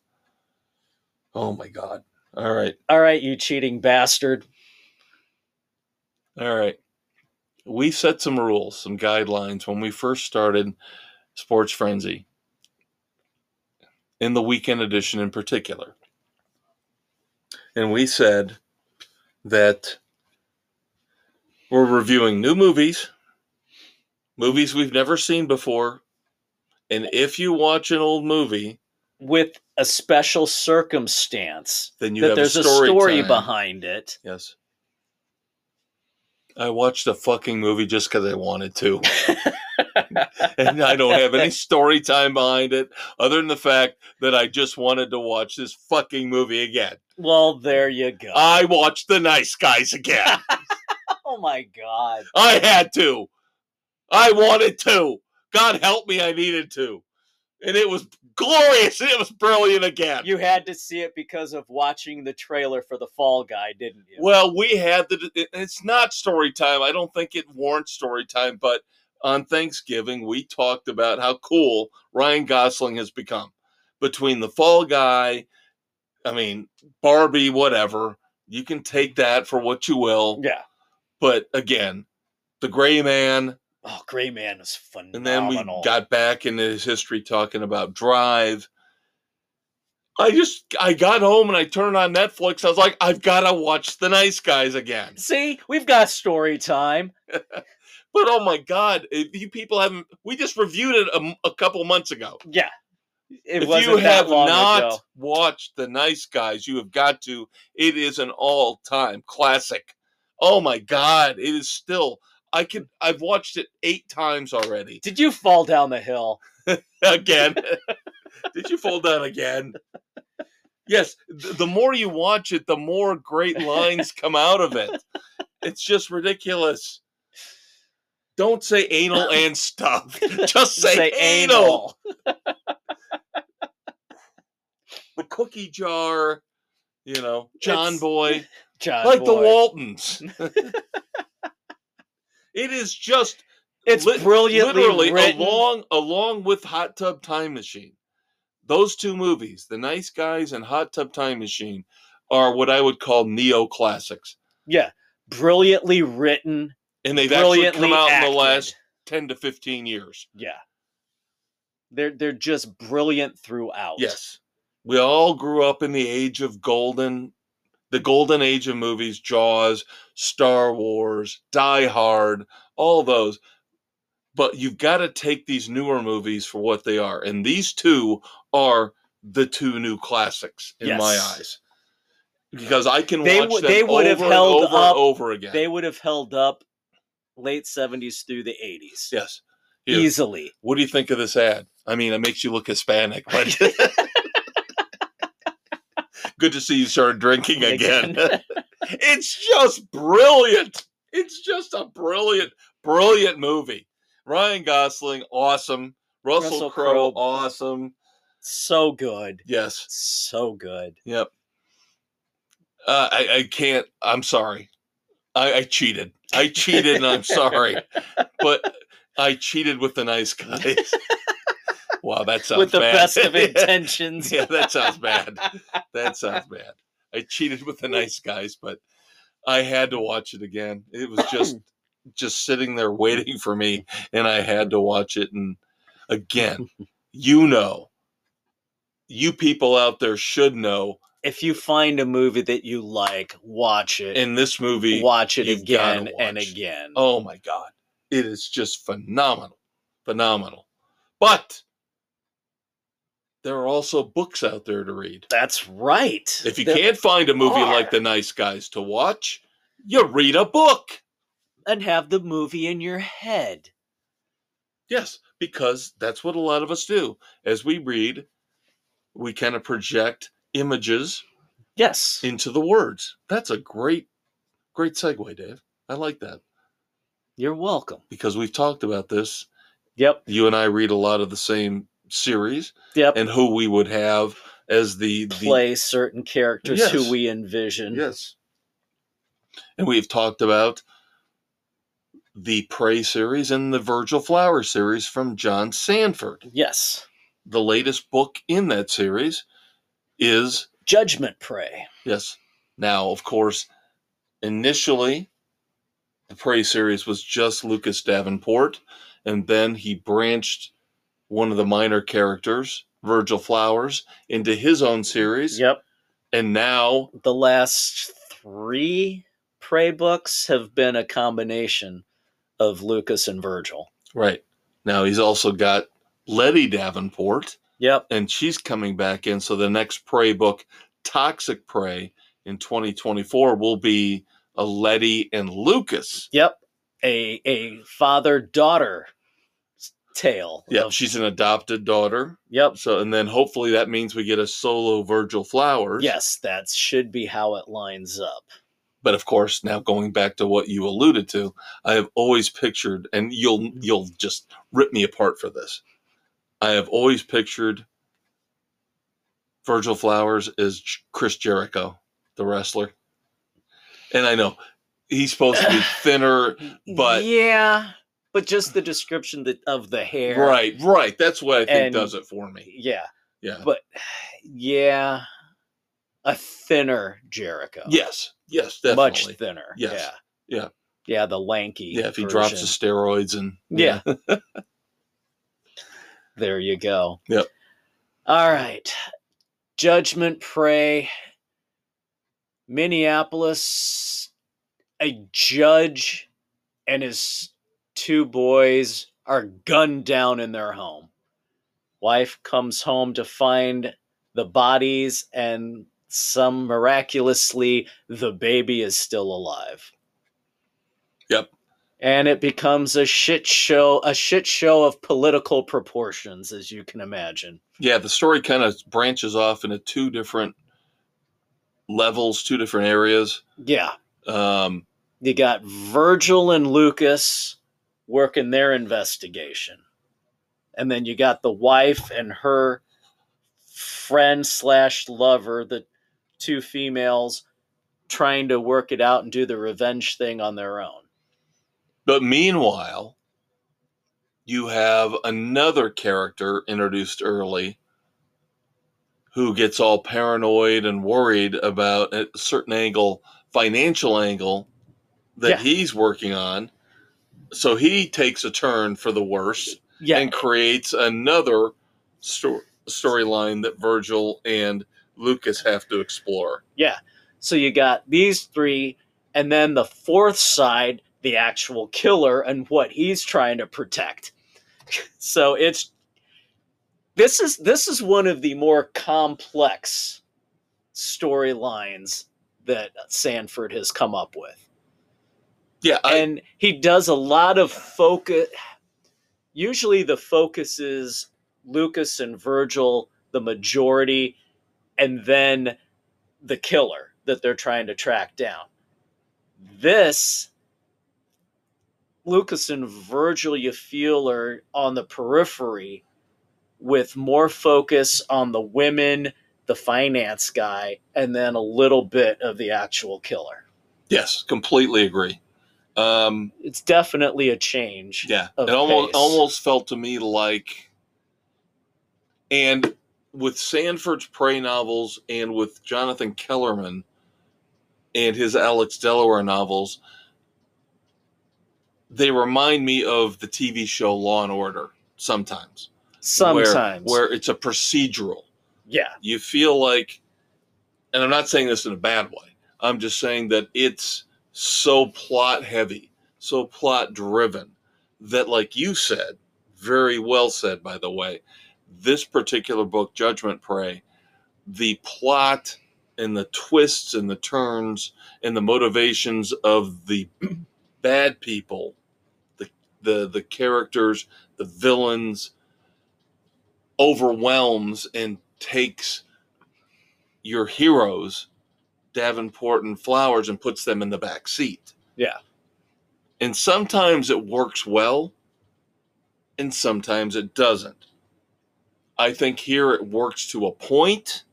Oh my God. All right. All right, you cheating bastard. All right. We set some rules, some guidelines when we first started Sports Frenzy, in the weekend edition in particular. And we said that we're reviewing new movies, movies we've never seen before. And if you watch an old movie, with a special circumstance then you that have there's a a story, story, behind it. Yes. I watched a fucking movie just because I wanted to. and I don't have any story time behind it other than the fact that I just wanted to watch this fucking movie again. well, there you go. I watched The Nice Guys again. oh my god. I had to. I wanted to. God help me, I needed to. And it was glorious it was brilliant again. You had to see it because of watching the trailer for the Fall Guy, didn't you? Well, we had the. It's not story time. I don't think it warrants story time. But on Thanksgiving, we talked about how cool Ryan Gosling has become. Between the Fall Guy, I mean Barbie, whatever. You can take that for what you will. yeah. But again, the Gray Man, Oh, Gray Man is phenomenal. and then we got back into his history talking about Drive. I just I got home and I turned on Netflix. I was like, I've got to watch The Nice Guys again. See, we've got story time. But oh my God, if you people haven't, we just reviewed it a couple months ago. Yeah. It if you have not ago. watched The Nice Guys, you have got to. It is an all-time classic. Oh my God, it is still. I can. I've watched it eight times already. Did you fall down the hill? Again, did you fall down again? Yes. The more you watch it, the more great lines come out of it. It's just ridiculous. Don't say anal and stuff. Just say, anal. The cookie jar. You know, John It's- Boy. John like the Waltons. it is just It's lit- brilliantly literally written. along along with Hot Tub Time Machine. Those two movies, The Nice Guys and Hot Tub Time Machine, are what I would call neoclassics. yeah, brilliantly written, And they've actually come out acted. in the last 10 to 15 years. Yeah, they're they're just brilliant throughout. Yes. We all grew up in the age of golden, the golden age of movies, Jaws, Star Wars, Die Hard, all those. But you've got to take these newer movies for what they are. And these two are the two new classics in my eyes. Because I can They watch them they would have over and held over up- and over again. they would have held up late seventies through the eighties yes. Here, easily. What do you think of this ad? I mean, it makes you look Hispanic, but good to see you started drinking again. it's just brilliant. It's just a brilliant, brilliant movie. Ryan Gosling, awesome. Russell, Russell Crowe, Crowe. awesome. so good, Yes. so good. Yep. Uh, I, I can't. I'm sorry. I, I cheated. I cheated, and I'm sorry. But I cheated with the nice guys. wow, that sounds With the bad. best of intentions. yeah, that sounds bad. That sounds bad. I cheated with the nice guys, but I had to watch it again. It was just just sitting there waiting for me, and I had to watch it. And again, you know, you people out there should know. If you find a movie that you like, watch it. In this movie, watch it again and again. oh my god, it is just phenomenal, phenomenal. But there are also books out there to read. That's right. If you There- can't find a movie are. like The Nice Guys to watch, you read a book. and have the movie in your head. Yes, because that's what a lot of us do. As we read, we kind of project images Yes. into the words. That's a great, great segue, Dave. I like that You're welcome. because we've talked about this. Yep. You and I read a lot of the same series Yep. and who we would have as the, the Play certain characters Yes. who we envision. Yes. And we've talked about the Prey series and the Virgil Flower series from John Sandford. Yes. The latest book in that series is, Judgment Prey. yes. Now, of course, initially, the Prey series was just Lucas Davenport, and then he branched one of the minor characters, Virgil Flowers, into his own series. Yep. And now, The last three Prey books have been a combination of Lucas and Virgil. right, now he's also got Letty Davenport, Yep. and she's coming back in. So the next Prey book, Toxic Prey, in 2024 will be a Letty and Lucas. Yep. A a father daughter tale. Yeah, of- she's an adopted daughter. yep. So, and then hopefully that means we get a solo Virgil Flowers. Yes, that should be how it lines up. But of course, now going back to what you alluded to, I have always pictured, and you'll mm-hmm. you'll just rip me apart for this. I have always pictured Virgil Flowers as Chris Jericho, the wrestler. And I know he's supposed to be thinner, but yeah, but just the description that, of the hair. right, right. That's what I think And- does it for me. Yeah, Yeah. but yeah, a thinner Jericho. Yes. Yes. Definitely. much thinner. Yes. Yeah. Yeah. Yeah, the lanky. yeah. If he drops the steroids and Yeah. There you go. Yep. All right. Judgment Prey. Minneapolis. A judge and his two boys are gunned down in their home. Wife comes home to find the bodies, and some miraculously, the baby is still alive. Yep. And it becomes a shit show, a shit show of political proportions, as you can imagine. Yeah, the story kind of branches off into two different levels, two different areas. Yeah. Um, You got Virgil and Lucas working their investigation. And then you got the wife and her friend slash lover, the two females, trying to work it out and do the revenge thing on their own. But meanwhile, you have another character introduced early who gets all paranoid and worried about a certain angle, financial angle that Yeah. he's working on. So he takes a turn for the worse Yeah. and creates another sto- storyline that Virgil and Lucas have to explore. Yeah. So you got these three, and then the fourth side, the actual killer and what he's trying to protect. So it's this is this is one of the more complex storylines that Sandford has come up with. Yeah, I, and he does a lot of focus usually the focus is Lucas and Virgil the majority and then the killer that they're trying to track down. This Lucas and Virgil, you feel, are on the periphery with more focus on the women, the finance guy, and then a little bit of the actual killer. yes, completely agree. Um, It's definitely a change. Yeah, it almost pace. almost felt to me like, and with Sandford's Prey novels and with Jonathan Kellerman and his Alex Delaware novels, they remind me of the TV show Law and Order sometimes. where- Sometimes. where it's a procedural. yeah. You feel like, and I'm not saying this in a bad way. I'm just saying that it's so plot heavy, so plot driven that, like you said, very well said, by the way, this particular book, Judgment Prey, the plot and the twists and the turns and the motivations of the bad people, the the the characters, the villains, overwhelms and takes your heroes, Davenport and Flowers, and puts them in the back seat. Yeah. And sometimes it works well, and sometimes it doesn't. I think here it works to a point,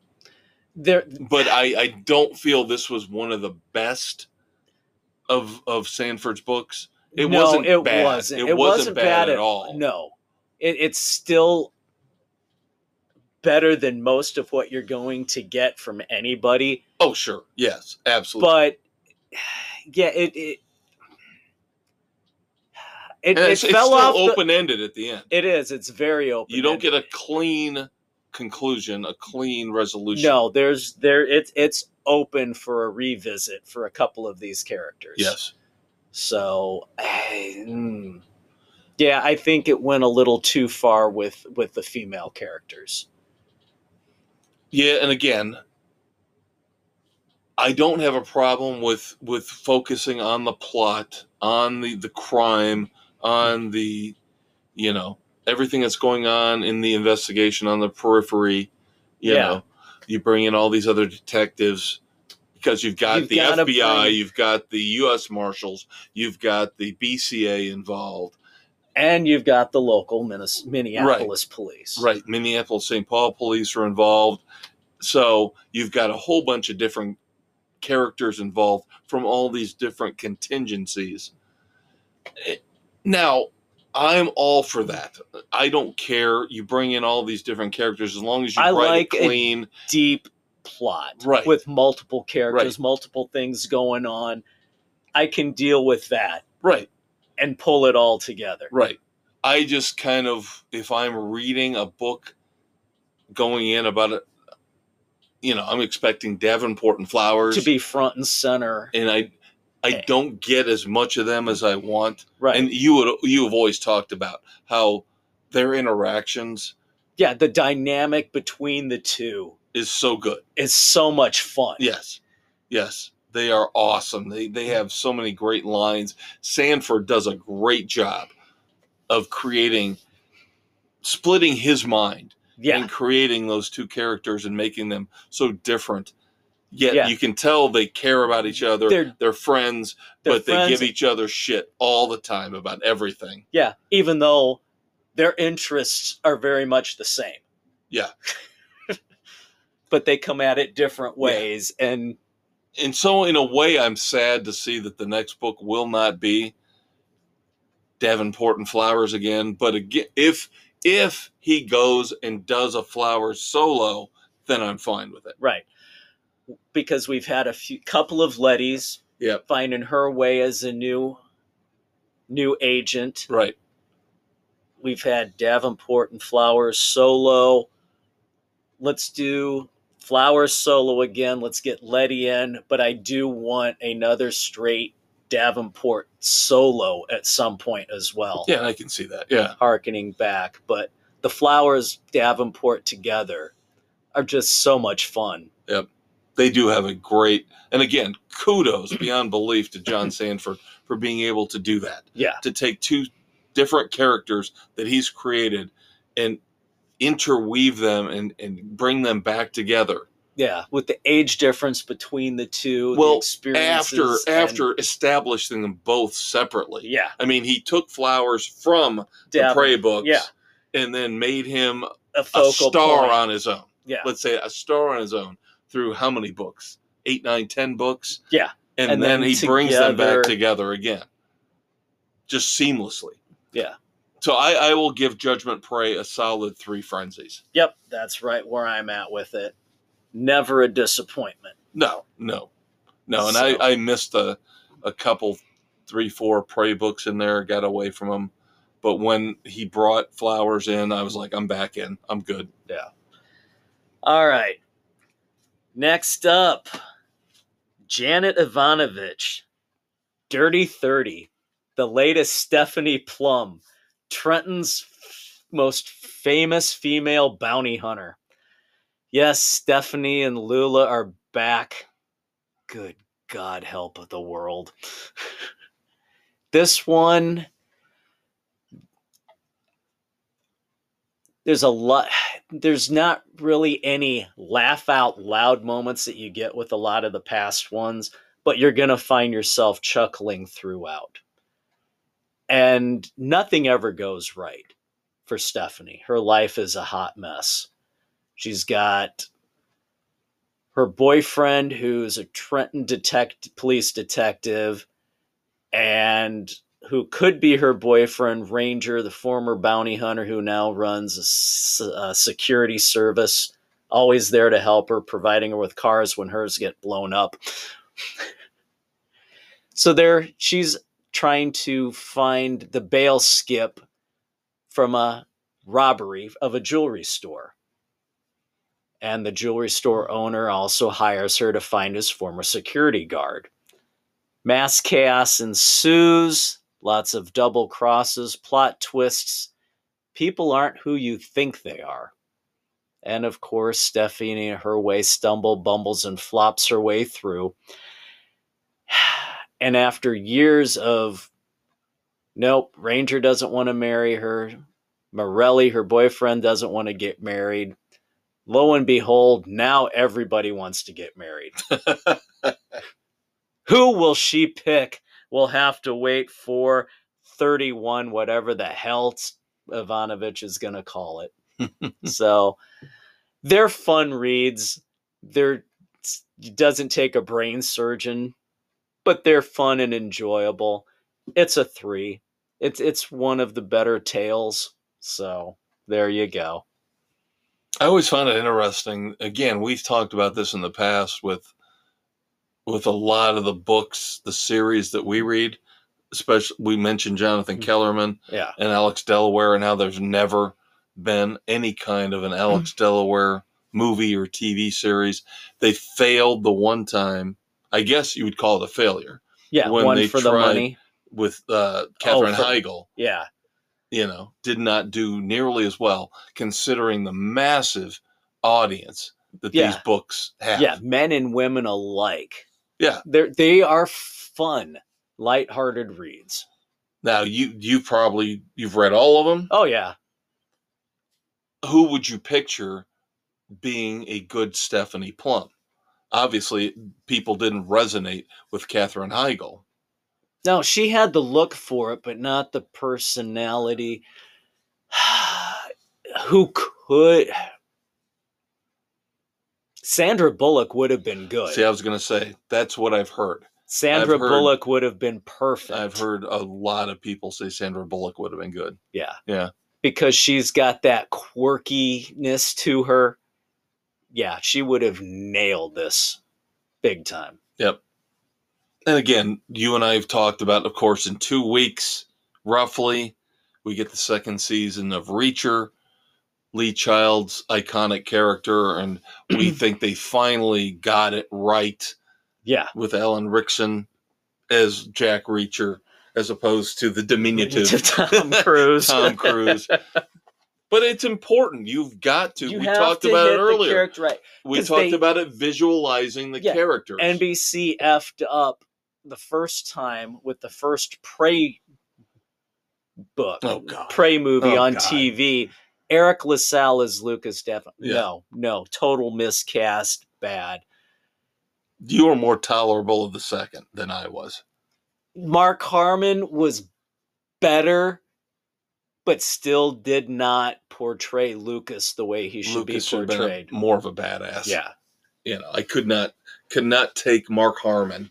There but I, I don't feel this was one of the best of of Sandford's books. It no, wasn't it bad. wasn't. It It, wasn't wasn't, bad bad, at all. No. It, it's still better than most of what you're going to get from anybody. Oh, sure. Yes, absolutely. But yeah, it it it, it fell still off. open ended at the end. it is. It's very open. You don't get a clean conclusion, a clean resolution. no. There's there. It's it's open for a revisit for a couple of these characters. Yes. So, mm, yeah, I think it went a little too far with with the female characters. Yeah, and again, I don't have a problem with with focusing on the plot, on the the crime, on the you know everything that's going on in the investigation on the periphery. You Yeah. know, you bring in all these other detectives because you've got You've the FBI, bring- you've got the U.S. Marshals, you've got the BCA involved. And you've got the local Minnes- Minneapolis police. Right. Minneapolis St. Paul police are involved. So you've got a whole bunch of different characters involved from all these different contingencies. Eh, Now, I'm all for that. I don't care. You bring in all these different characters as long as you I write like it clean. Deep plot. Right. With multiple characters, Right. multiple things going on. I can deal with that Right. and pull it all together. Right. I just kind of, if I'm reading a book going in about it, you know, I'm expecting Davenport and Flowers. To be front and center. and I I Eh. don't get as much of them as I want. right. And you would you have always talked about how their interactions yeah, the dynamic between the two is so good. It's so much fun. Yes. Yes. They are awesome. They they have so many great lines. Sandford does a great job of creating splitting his mind Yeah. and creating those two characters and making them so different. Yet Yeah. you can tell they care about each other. They're- They're, friends, they're but they give each other shit all the time about everything. Yeah, even though their interests are very much the same. Yeah. but they come at it different ways and And so in a way I'm sad to see that the next book will not be Davenport and Flowers again, but again if if he goes and does a Flowers solo, then I'm fine with it. right. Because we've had a few couple of Lettys Yep. finding her way as a new new agent. Right. We've had Davenport and Flowers solo. Let's do Flowers solo again. Let's get Letty in, but I do want another straight Davenport solo at some point as well. Yeah, I can see that. Yeah. Harkening back, but the Flowers Davenport together are just so much fun. They do have a great and again kudos beyond belief to john sandford for being able to do that. Yeah. to take two different characters that he's created and interweave them and, and bring them back together. Yeah, with the age difference between the two, the well after and- after establishing them both separately. Yeah, i mean he took flowers from the prey books yeah. and then made him a a star point. on his own. Yeah, let's say a star on his own through how many books? Eight, nine, ten books. Yeah. and, And then, then he brings them back together again, just seamlessly. Yeah. So I, I will give Judgment Prey a solid three frenzies. yep, that's right where I'm at with it. Never a disappointment. No, no, no. And So- I, I missed a, a couple, three, four Prey books in there. Got away from him. But when he brought flowers in, I was like, I'm back in. I'm good. Yeah. All right. Next up, Janet Evanovich, Dirty 30, the latest Stephanie Plum, Trenton's most famous female bounty hunter. Yes, Stephanie and Lula are back. Good God help the world. this one there's a lot there's not really any laugh out loud moments that you get with a lot of the past ones but you're going to find yourself chuckling throughout. And nothing ever goes right for stephanie. Her life is a hot mess. She's got her boyfriend who's a trenton detect police detective and who could be her boyfriend, Ranger, the former bounty hunter who now runs a security service, always there to help her, providing her with cars when hers get blown up. so there, she's trying to find the bail skip from a robbery of a jewelry store. And the jewelry store owner also hires her to find his former security guard. Mass chaos ensues, lots of double crosses, plot twists. People aren't who you think they are. And of course, Stephanie, her way, stumble, bumbles, and flops her way through. And after years of, nope, Ranger doesn't want to marry her, Morelli, her boyfriend, doesn't want to get married. Lo and behold, now everybody wants to get married. Who will she pick? We'll have to wait for 31, whatever the hell Evanovich is going to call it. so they're fun reads. They're it doesn't take a brain surgeon, but they're fun and enjoyable. It's a three. It's it's one of the better tales. So there you go. I always find it interesting. Again, we've talked about this in the past with with a lot of the books, the series that we read. Especially, we mentioned Jonathan Kellerman Yeah. and Alex Delaware, and how there's never been any kind of an Alex Delaware movie or TV series. They failed the one time. I guess you would call it a failure. Yeah, when one they for the money. with uh, Katherine for- Heigl, Yeah, you know, did not do nearly as well considering the massive audience that these books have. yeah, men and women alike. Yeah. They're they are fun, lighthearted reads. Now you you probably you've read all of them. Oh yeah. Who would you picture being a good Stephanie Plum? Obviously, people didn't resonate with Katherine Heigl. No, she had the look for it, but not the personality. Who could? Sandra Bullock would have been good. See, I was going to say that's what I've heard. Sandra I've heard- Bullock would have been perfect. I've heard a lot of people say Sandra Bullock would have been good. Yeah. Yeah. Because she's got that quirkiness to her. Yeah, she would have nailed this big time. Yep. And again, you and I have talked about, of course, in two weeks, roughly, we get the second season of Reacher, Lee Child's iconic character, and we think they finally got it right Yeah. with Alan Ritchson as Jack Reacher, as opposed to the diminutive Tom Cruise. Tom Cruise. But it's important. You've got to. You we talked about it earlier. character right. we talked they- about it visualizing the Yeah, characters. NBC effed up the first time with the first Prey book, Oh, God. Prey movie Oh, on God. TV. Eric LaSalle is Lucas Stefan. Yeah. No, no, total miscast, bad. you were more tolerable of the second than I was. Mark Harmon was better, but still did not portray Lucas the way he should Lucas be should portrayed. more of a badass. Yeah, you know, I could not could not take Mark Harmon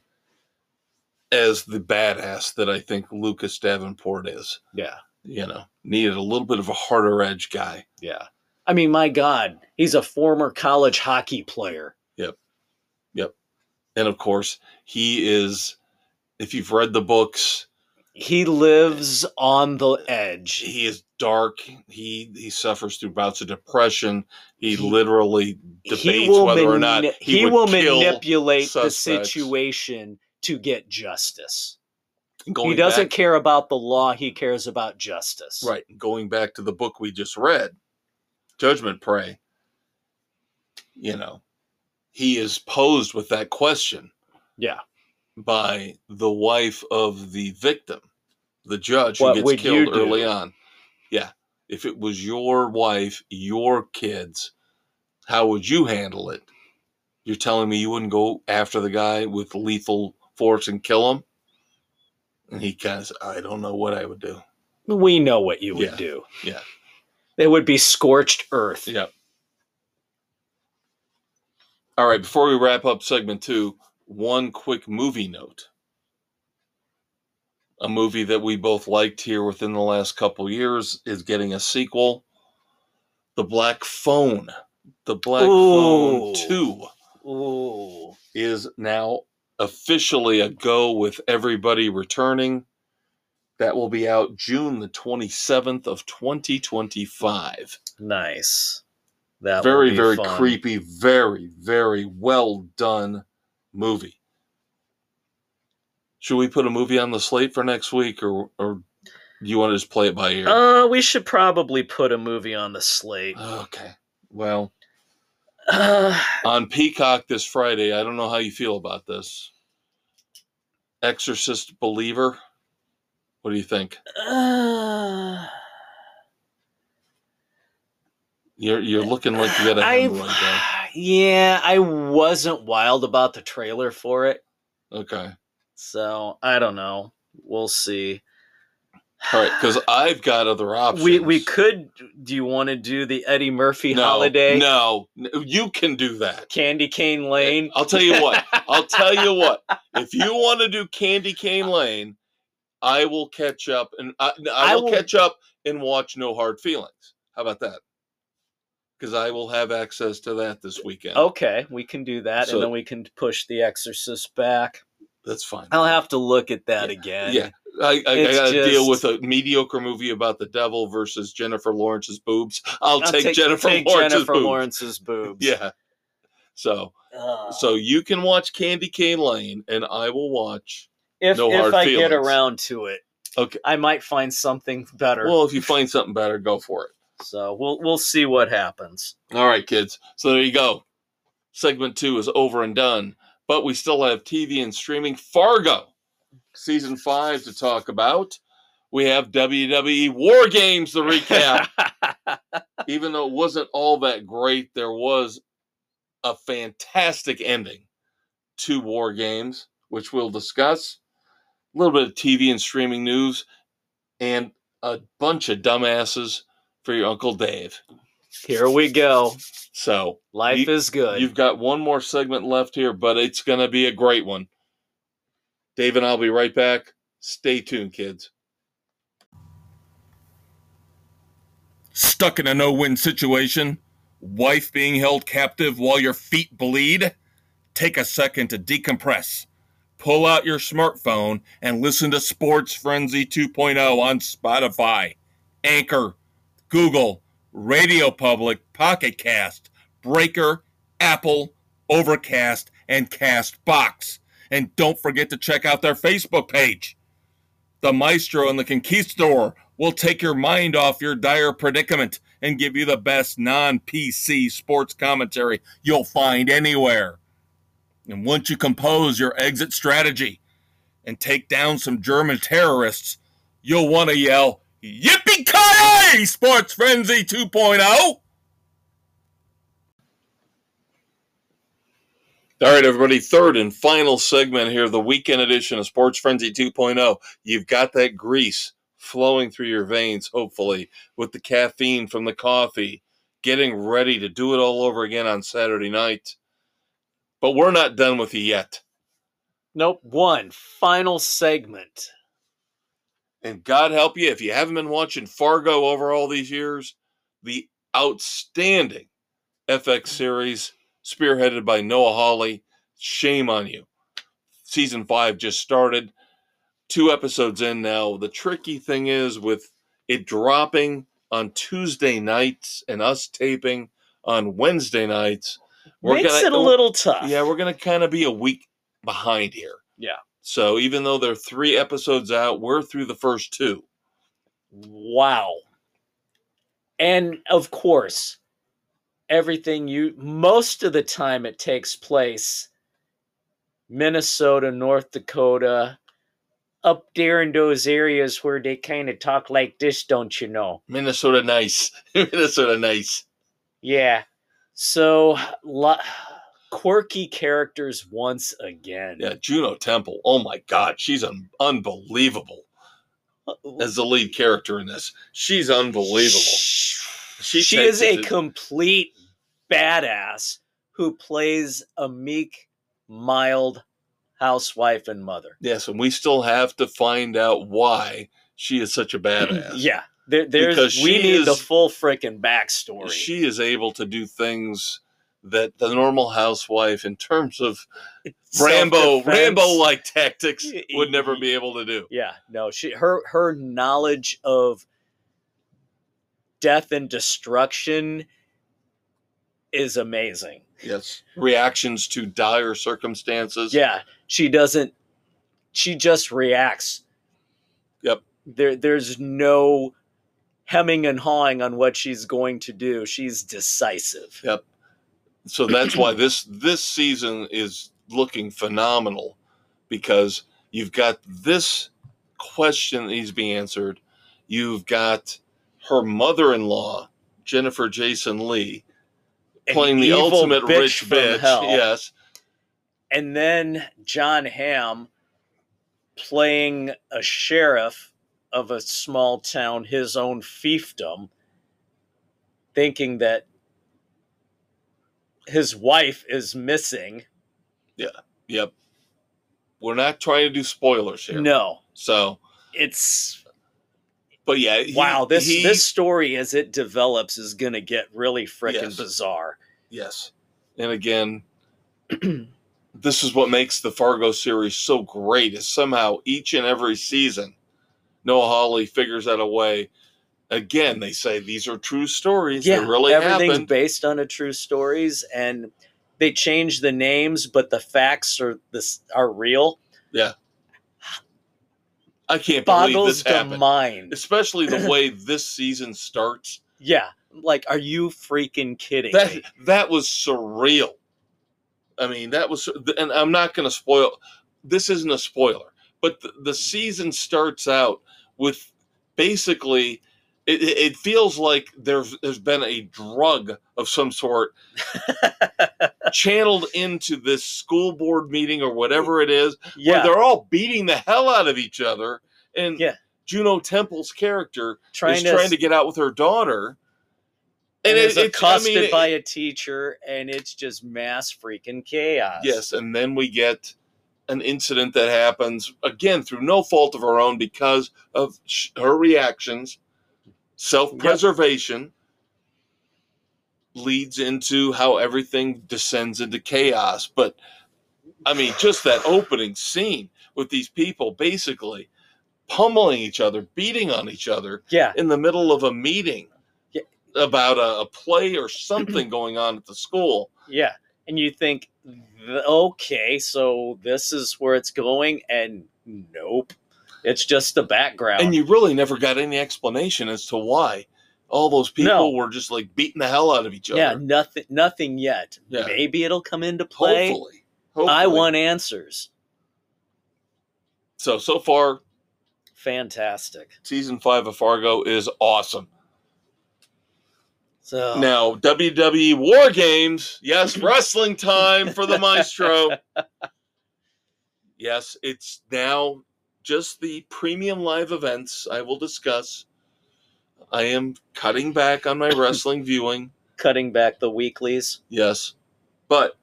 as the badass that I think Lucas Davenport is. yeah, You know, needed a little bit of a harder edge guy. yeah. I mean, my God, he's a former college hockey player. Yep. Yep. And of course, he is. If you've read the books, He lives on the edge. he is dark. He he suffers through bouts of depression. He, He- literally he debates will whether or not he, he would will kill manipulate the situation to get justice. Going he doesn't back- care about the law; he cares about justice. Right. Going back to the book we just read, Judgment Prey, you know, he is posed with that question Yeah. by the wife of the victim, the judge who gets killed early on. Yeah. If it was your wife, your kids, how would you handle it? You're telling me you wouldn't go after the guy with lethal force and kill him? And he kind of said, I don't know what I would do. We know what you would Yeah. do. Yeah. It would be scorched earth. Yep. All right, before we wrap up segment two, one quick movie note. A movie that we both liked here within the last couple years is getting a sequel. The Black Phone. The Black Ooh. Phone 2 Ooh. is now officially a go with everybody returning. That will be out June the 27th of 2025 Nice. That very very fun. creepy very very well done movie should we put a movie on the slate for next week or or do you want to just play it by ear Uh, we should probably put a movie on the slate. okay well Uh, on peacock this friday i don't know how you feel about this exorcist believer? What do you think? Uh, you're you're looking like you got a I, hemorrhoid there yeah, I wasn't wild about the trailer for it, okay. So I don't know. We'll see. All right because i've got other options We we could. Do you want to do the Eddie Murphy no, holiday? no you can do that Candy Cane Lane. I'll tell you what. I'll tell you what. If you want to do Candy Cane Lane, I will catch up and uh, I, I I will will- catch up and watch No Hard Feelings. How about that? Because I will have access to that this weekend. Okay, we can do that, So- and then we can push The Exorcist back. That's fine. I'll have to look at that again. Yeah. I, I, I got to deal with a mediocre movie about the devil versus Jennifer Lawrence's boobs. I'll, I'll take, Jennifer take Lawrence's Jennifer boobs. Lawrence's boobs. Yeah. So Ugh. so you can watch Candy Cane Lane and I will watch if No if hard I get around to it, Okay. I might find something better. Well, if you find something better, go for it. so we'll we'll see what happens. All right, kids. So there you go. Segment two is over and done, but we still have TV and streaming Fargo season five to talk about. We have WWE War Games to recap. Even though it wasn't all that great, there was a fantastic ending to War Games, which we'll discuss. A little bit of TV and streaming news, and a bunch of dumbasses for your Uncle Dave. Here we go. So Life You- is good. You've got one more segment left here, but it's going to be a great one. Dave and I'll be right back. Stay tuned, kids. Stuck in a no win situation? Wife being held captive while your feet bleed? Take a second to decompress. Pull out your smartphone and listen to Sports Frenzy 2.0 on Spotify, Anchor, Google, Radio Public, Pocket Cast, Breaker, Apple, Overcast, and Castbox. And don't forget to check out their Facebook page. The Maestro and the Conquistador will take your mind off your dire predicament and give you the best non PC sports commentary you'll find anywhere. And once you compose your exit strategy and take down some German terrorists, you'll want to yell, Yippee ki Sports Frenzy oh!" 2.0! All right, everybody. Third and final segment here, the weekend edition of Sports Frenzy 2.0. You've got that grease flowing through your veins, hopefully, with the caffeine from the coffee, getting ready to do it all over again on Saturday night. But we're not done with you yet. nope. One final segment. And God help you if you haven't been watching Fargo over all these years, the outstanding FX series spearheaded by Noah Hawley. Shame on you. Season five just started. Two episodes in now. The tricky thing is with it dropping on Tuesday nights and us taping on Wednesday nights. Makes it a little tough. Yeah, we're gonna kind of be a week behind here. Yeah. So even though they're three episodes out, we're through the first two. Wow. And of course, everything you most of the time it takes place Minnesota, North Dakota, up there in those areas where they kind of talk like this, don't you know? Minnesota nice. Minnesota nice. Yeah. So, lo- quirky characters once again. Yeah, Juno Temple. Oh my God, she's un- unbelievable uh, as the lead character in this. She's unbelievable. She, She is a it- complete badass who plays a meek, mild housewife and mother. Yes, and we still have to find out why she is such a badass. Yeah. There, there's Because we need the full freaking backstory. She is able to do things that the normal housewife, in terms of Rambo, Rambo like tactics, would never be able to do. Yeah, no, she her her knowledge of death and destruction is amazing. Yes. Reactions to dire circumstances. Yeah, she doesn't she just reacts. Yep. There there's no hemming and hawing on what she's going to do. She's decisive. Yep. So that's why this this season is looking phenomenal because you've got this question that needs to be answered. You've got her mother-in-law, Jennifer Jason Lee, playing the ultimate bitch rich bitch. hell. Yes. And then Jon Hamm playing a sheriff of a small town, his own fiefdom, thinking that his wife is missing. Yeah. Yep. We're not trying to do spoilers here. No, So, it's but yeah, he- wow. This he- this story as it develops is gonna get really freaking Yes. bizarre. Yes. And again, this is what makes the Fargo series so great is somehow each and every season, Noah Hawley figures out a way. Again, they say these are true stories. Yeah, that really everything's happened. based on a true stories, and they change the names, but the facts are this are real. Yeah. I can't believe boggles this the happened. mind. Especially the way this season starts. Yeah, like, are you freaking kidding That me? that was surreal. I mean, that was, and I'm not going to spoil. This isn't a spoiler, but the, the season starts out with basically. It, it it feels like there's there's been a drug of some sort channeled into this school board meeting or whatever it is, where Yeah, they're all beating the hell out of each other, and Yeah. Juno Temple's character trying is to trying to get out with her daughter, and it- is it's- I accosted mean, it- by a teacher, and it's just mass freaking chaos. Yes, and then we get an incident that happens again through no fault of her own because of sh- her reactions. Self preservation leads into how everything descends into chaos. But I mean, just that opening scene with these people basically pummeling each other, beating on each other yeah, in the middle of a meeting Yeah. about a, a play or something going on at the school. yeah. And you think, okay, so this is where it's going, and nope, it's just the background. And you really never got any explanation as to why all those people No. were just like beating the hell out of each other. yeah, nothing, nothing yet. Yeah. Maybe it'll come into play. Hopefully. Hopefully. I want answers. So, so far, Fantastic. season five of Fargo is awesome. So Now, WWE War Games, yes, wrestling time for the maestro. Yes, it's now just the premium live events I will discuss. I am cutting back on my wrestling viewing. cutting back the weeklies. Yes. But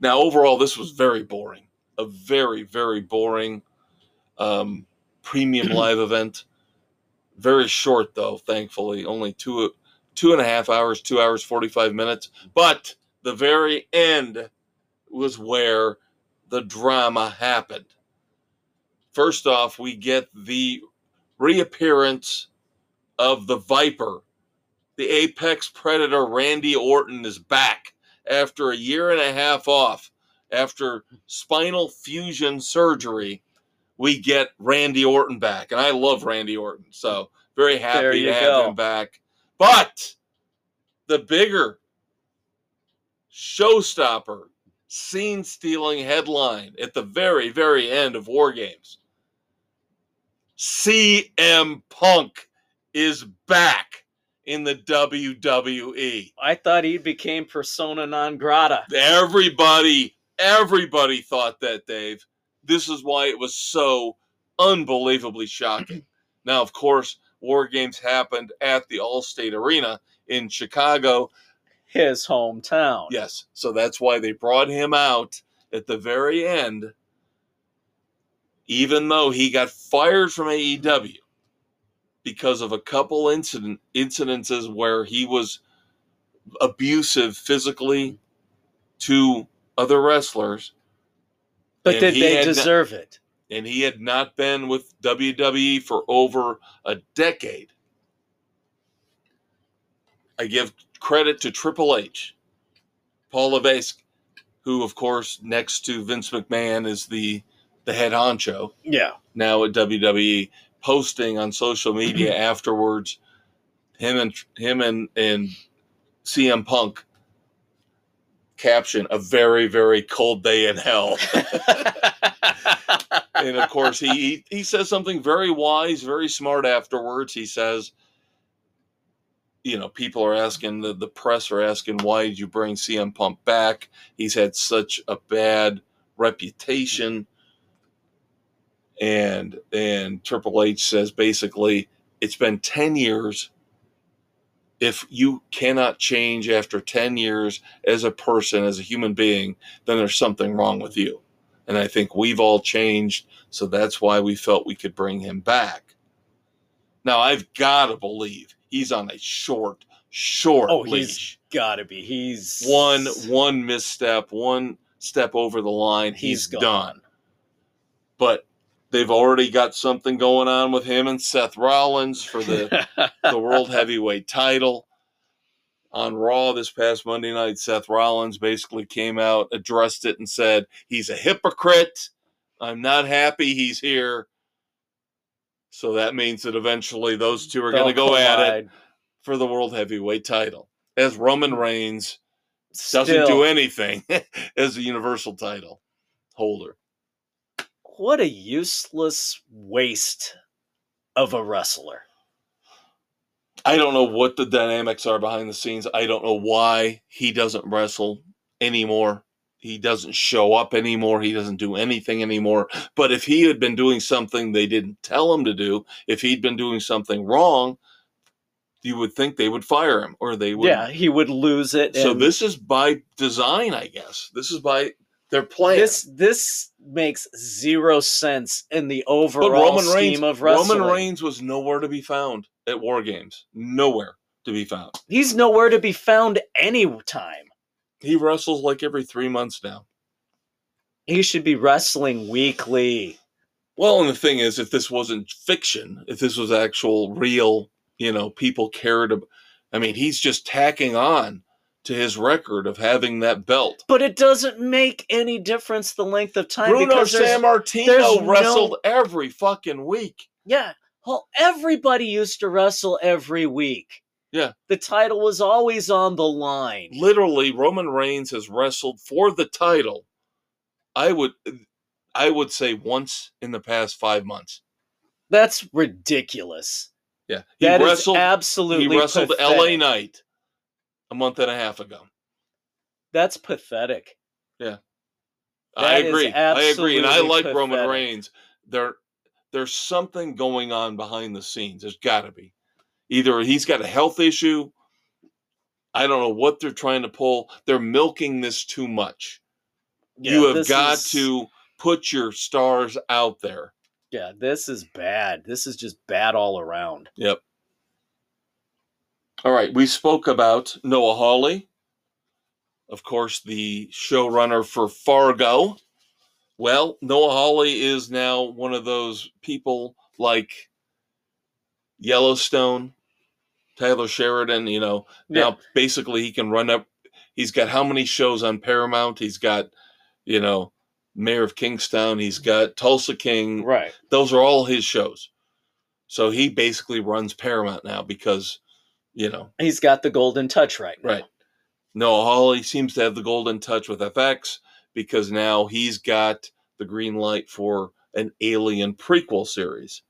now overall this was very boring. A very, very boring um, premium live event. Very short though, thankfully. Only two two and a half hours, two hours, forty five minutes. But the very end was where the drama happened. First off, we get the reappearance of the Viper the apex predator Randy Orton is back after a year and a half off. After spinal fusion surgery, we get Randy Orton back. And I love Randy Orton. So very happy to have go. him back. But the bigger showstopper, scene stealing headline at the very, very end of War Games CM Punk is back in the. WWE. I thought he became persona non grata. Everybody, everybody thought that, Dave. This is why it was so unbelievably shocking. now, of course, War Games happened at the Allstate Arena in Chicago. His hometown. Yes, so that's why they brought him out at the very end, even though he got fired from AEW because of a couple incident incidences where he was abusive physically to other wrestlers, But did they had not- deserve it? and he had not been with WWE for over a decade. I give credit to Triple H, Paul Levesque, who, of course, next to Vince McMahon, is the the head honcho Yeah. now at WWE, posting on social media afterwards, him and him and and CM Punk caption a very very cold day in hell. and of course he, he he says something very wise very smart afterwards he says you know people are asking the, the press are asking why did you bring cm punk back he's had such a bad reputation and and triple h says basically it's been 10 years if you cannot change after 10 years as a person as a human being then there's something wrong with you and I think we've all changed, so that's why we felt we could bring him back. Now I've got to believe he's on a short, short Oh, he's- leash. Gotta be. He's One one misstep, one step over the line, he's, He's gone. done. But they've already got something going on with him and Seth Rollins for the the world heavyweight title. On Raw this past Monday night, Seth Rollins basically came out, addressed it, and said he's a hypocrite. I'm not happy he's here. So that means that eventually those two are going to go at it for the world heavyweight title. As Roman Reigns doesn't Still, do anything as a universal title holder. What a useless waste of a wrestler. I don't know what the dynamics are behind the scenes. I don't know why he doesn't wrestle anymore. He doesn't show up anymore. He doesn't do anything anymore. But if he had been doing something they didn't tell him to do, if he'd been doing something wrong, you would think they would fire him or they would. Yeah, he would lose it. So and this is by design, I guess. This is by their plan. this this makes zero sense in the but overall Roman scheme Reigns, of wrestling. Roman Reigns was nowhere to be found at War Games. Nowhere to be found. He's nowhere to be found anytime. He wrestles like every three months now. He should be wrestling weekly. Well, and the thing is, if this wasn't fiction, if this was actual, real, you know, people cared. Ab- I mean, he's just tacking on to his record of having that belt. But it doesn't make any difference the length of time Bruno Sammartino there's no- wrestled every fucking week. yeah, well, everybody used to wrestle every week. Yeah. The title was always on the line. Literally, Roman Reigns has wrestled for the title. I would, I would say once in the past five months. That's ridiculous. Yeah, he That is wrestled. absolutely he wrestled pathetic. L.A. Knight a month and a half ago. That's pathetic. Yeah. I agree. I agree, and I like Roman. Reigns. There, there's something going on behind the scenes. There's got to be. Either he's got a health issue. I don't know what they're trying to pull. They're milking this too much. you have got is- to put your stars out there. Yeah, this is bad. This is just bad all around. Yep. All right, we spoke about Noah Hawley, of course, the showrunner for Fargo. Well, Noah Hawley is now one of those people like Yellowstone, Tyler Sheridan, you know. Now, basically, he can run up. He's got how many shows on Paramount? He's got, you know, Mayor of Kingstown. He's got Tulsa King Right. those are all his shows. So he basically runs Paramount now because, you know, He's got the golden touch right now. right. Noah Hawley seems to have the golden touch with FX because now he's got the green light for an Alien prequel series.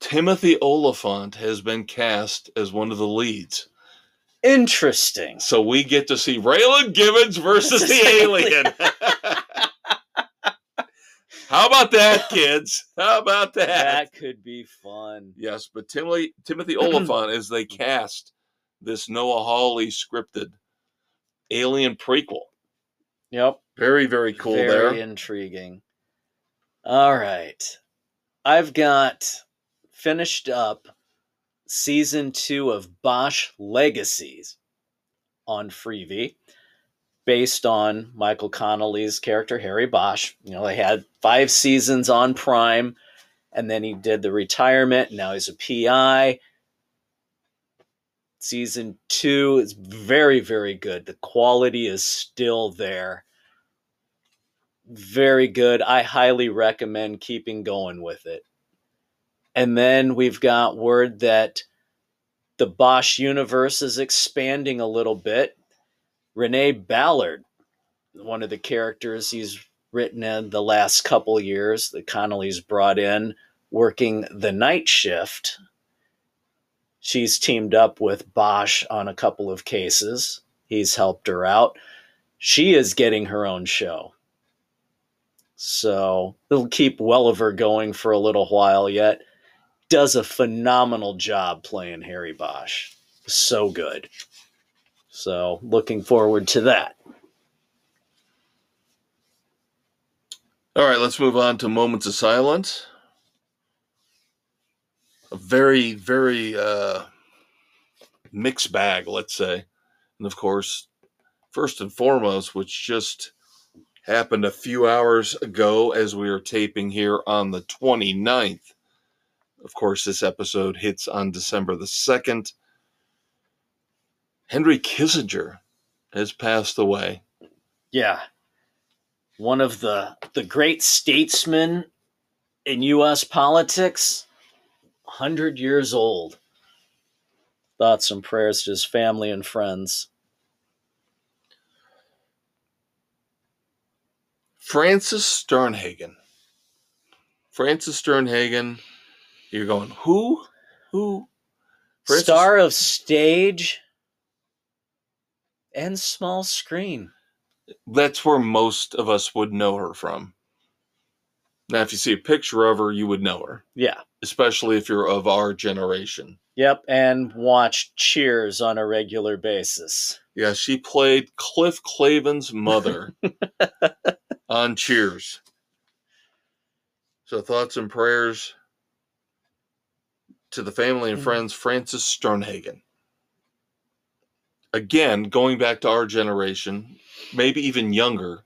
Timothy Olyphant has been cast as one of the leads. Interesting. So we get to see Raylan Givens versus the alien. How about that, kids? How about that? That could be fun. Yes, but Timothy Timothy Olyphant as they cast this Noah Hawley scripted Alien prequel. Yep. Very very cool Very there. intriguing. All right. I've got finished up season two of Bosch Legacies on Freevee, based on Michael Connelly's character, Harry Bosch. You know, they had five seasons on Prime, and then he did the retirement. Now he's a PI. Season two is very, very good. The quality is still there very good. I highly recommend keeping going with it. And then we've got word that the Bosch universe is expanding a little bit. Renee Ballard, one of the characters he's written in the last couple years that Connelly's brought in, working the night shift. She's teamed up with Bosch on a couple of cases. He's helped her out. She is getting her own show. So it'll keep Welliver going for a little while yet. Does a phenomenal job playing Harry Bosch. So good. So looking forward to that. All right, let's move on to Moments of Silence. A very, very uh, mixed bag, let's say. And of course, first and foremost, which just happened a few hours ago as we are taping here on the 29th. Of course, this episode hits on December the 2nd. Henry Kissinger has passed away. Yeah. one of the the great statesmen in U.S. politics, hundred years old. Thoughts and prayers to his family and friends. Frances Sternhagen. Frances Sternhagen. You're going, who? Who? Francis- Star of stage and small screen. That's where most of us would know her from. Now, if you see a picture of her, you would know her, Yeah. especially if you're of our generation. Yep. And watch Cheers on a regular basis. Yeah, she played Cliff Clavin's mother on Cheers. So, thoughts and prayers to the family and Mhm. friends, Frances Sternhagen. Again, going back to our generation, maybe even younger,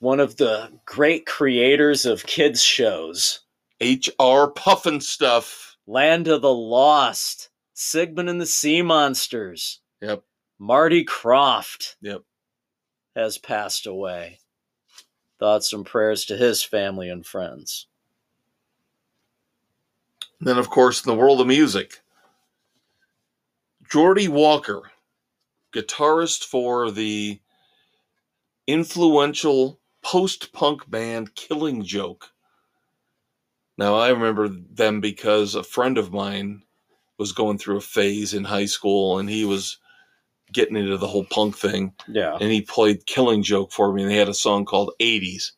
One of the great creators of kids' shows. H.R. Puffin stuff. Land of the Lost, Sigmund and the Sea Monsters. Yep. Marty Krofft. Yep. Has passed away. Thoughts and prayers to his family and friends. And then, of course, in the world of music, Geordie Walker, guitarist for the influential post punk band Killing Joke. Now, I remember them because a friend of mine was going through a phase in high school and he was getting into the whole punk thing Yeah. and he played Killing Joke for me and they had a song called 80s,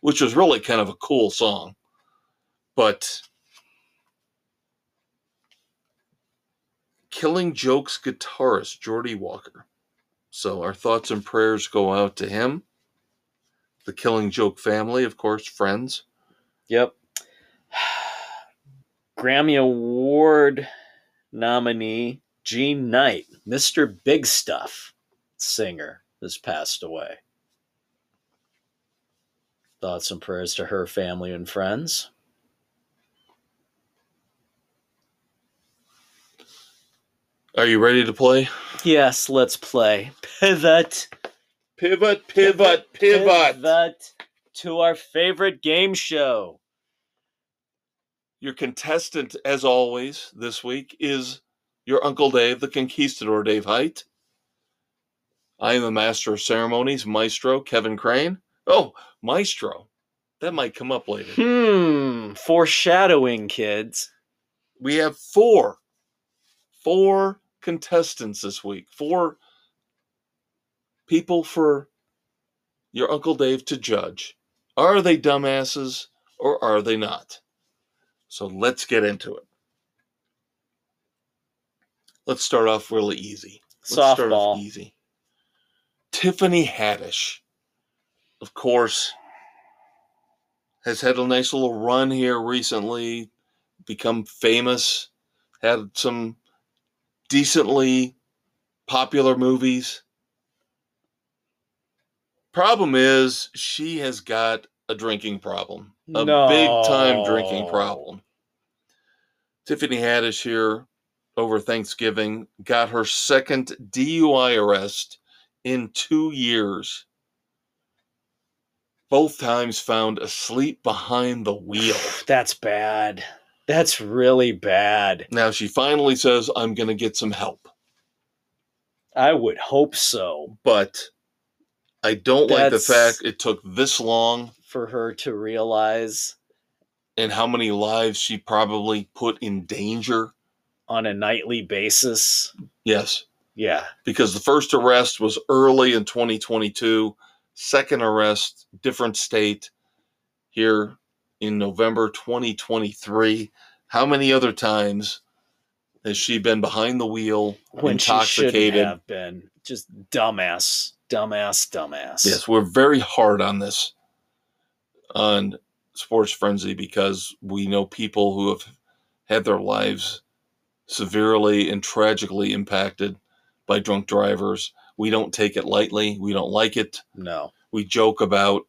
which was really kind of a cool song. But Killing Joke's guitarist, Geordie Walker. So our thoughts and prayers go out to him, the Killing Joke family, of course, friends. Yep. Grammy Award nominee Jean Knight, Mr. Big Stuff singer, has passed away. Thoughts and prayers to her family and friends. Are you ready to play? Yes, let's play. Pivot. Pivot, pivot, pivot. Pivot to our favorite game show. Your contestant, as always, this week is your Uncle Dave, the Conquistador Dave Height. I am the Master of Ceremonies, Maestro Kevin Crane. Oh, Maestro. That might come up later. Hmm. Foreshadowing, kids. we have four four contestants this week four people for your uncle dave to judge. Are they dumbasses or are they not? So let's get into it. Let's start off really easy. Let's start off Softball. easy. Tiffany haddish of course has had a nice little run here recently become famous had some decently popular movies. Problem is, she has got a drinking problem, a big time drinking problem. Tiffany Haddish here over Thanksgiving got her second DUI arrest in two years. Both times found asleep behind the wheel. That's bad. That's really bad. Now she finally says, I'm going to get some help. I would hope so But I don't like the That's- fact it took this long for her to realize and how many lives she probably put in danger. on a nightly basis. Yes, Yeah. because the first arrest was early in 2022, second arrest, different state here in November 2023. How many other times has she been behind the wheel, When she intoxicated? shouldn't have been. Just dumbass. Dumbass, dumbass. Yes, we're very hard on this on Sports Frenzy because we know people who have had their lives severely and tragically impacted by drunk drivers. We don't take it lightly. We don't like it. No. We joke about,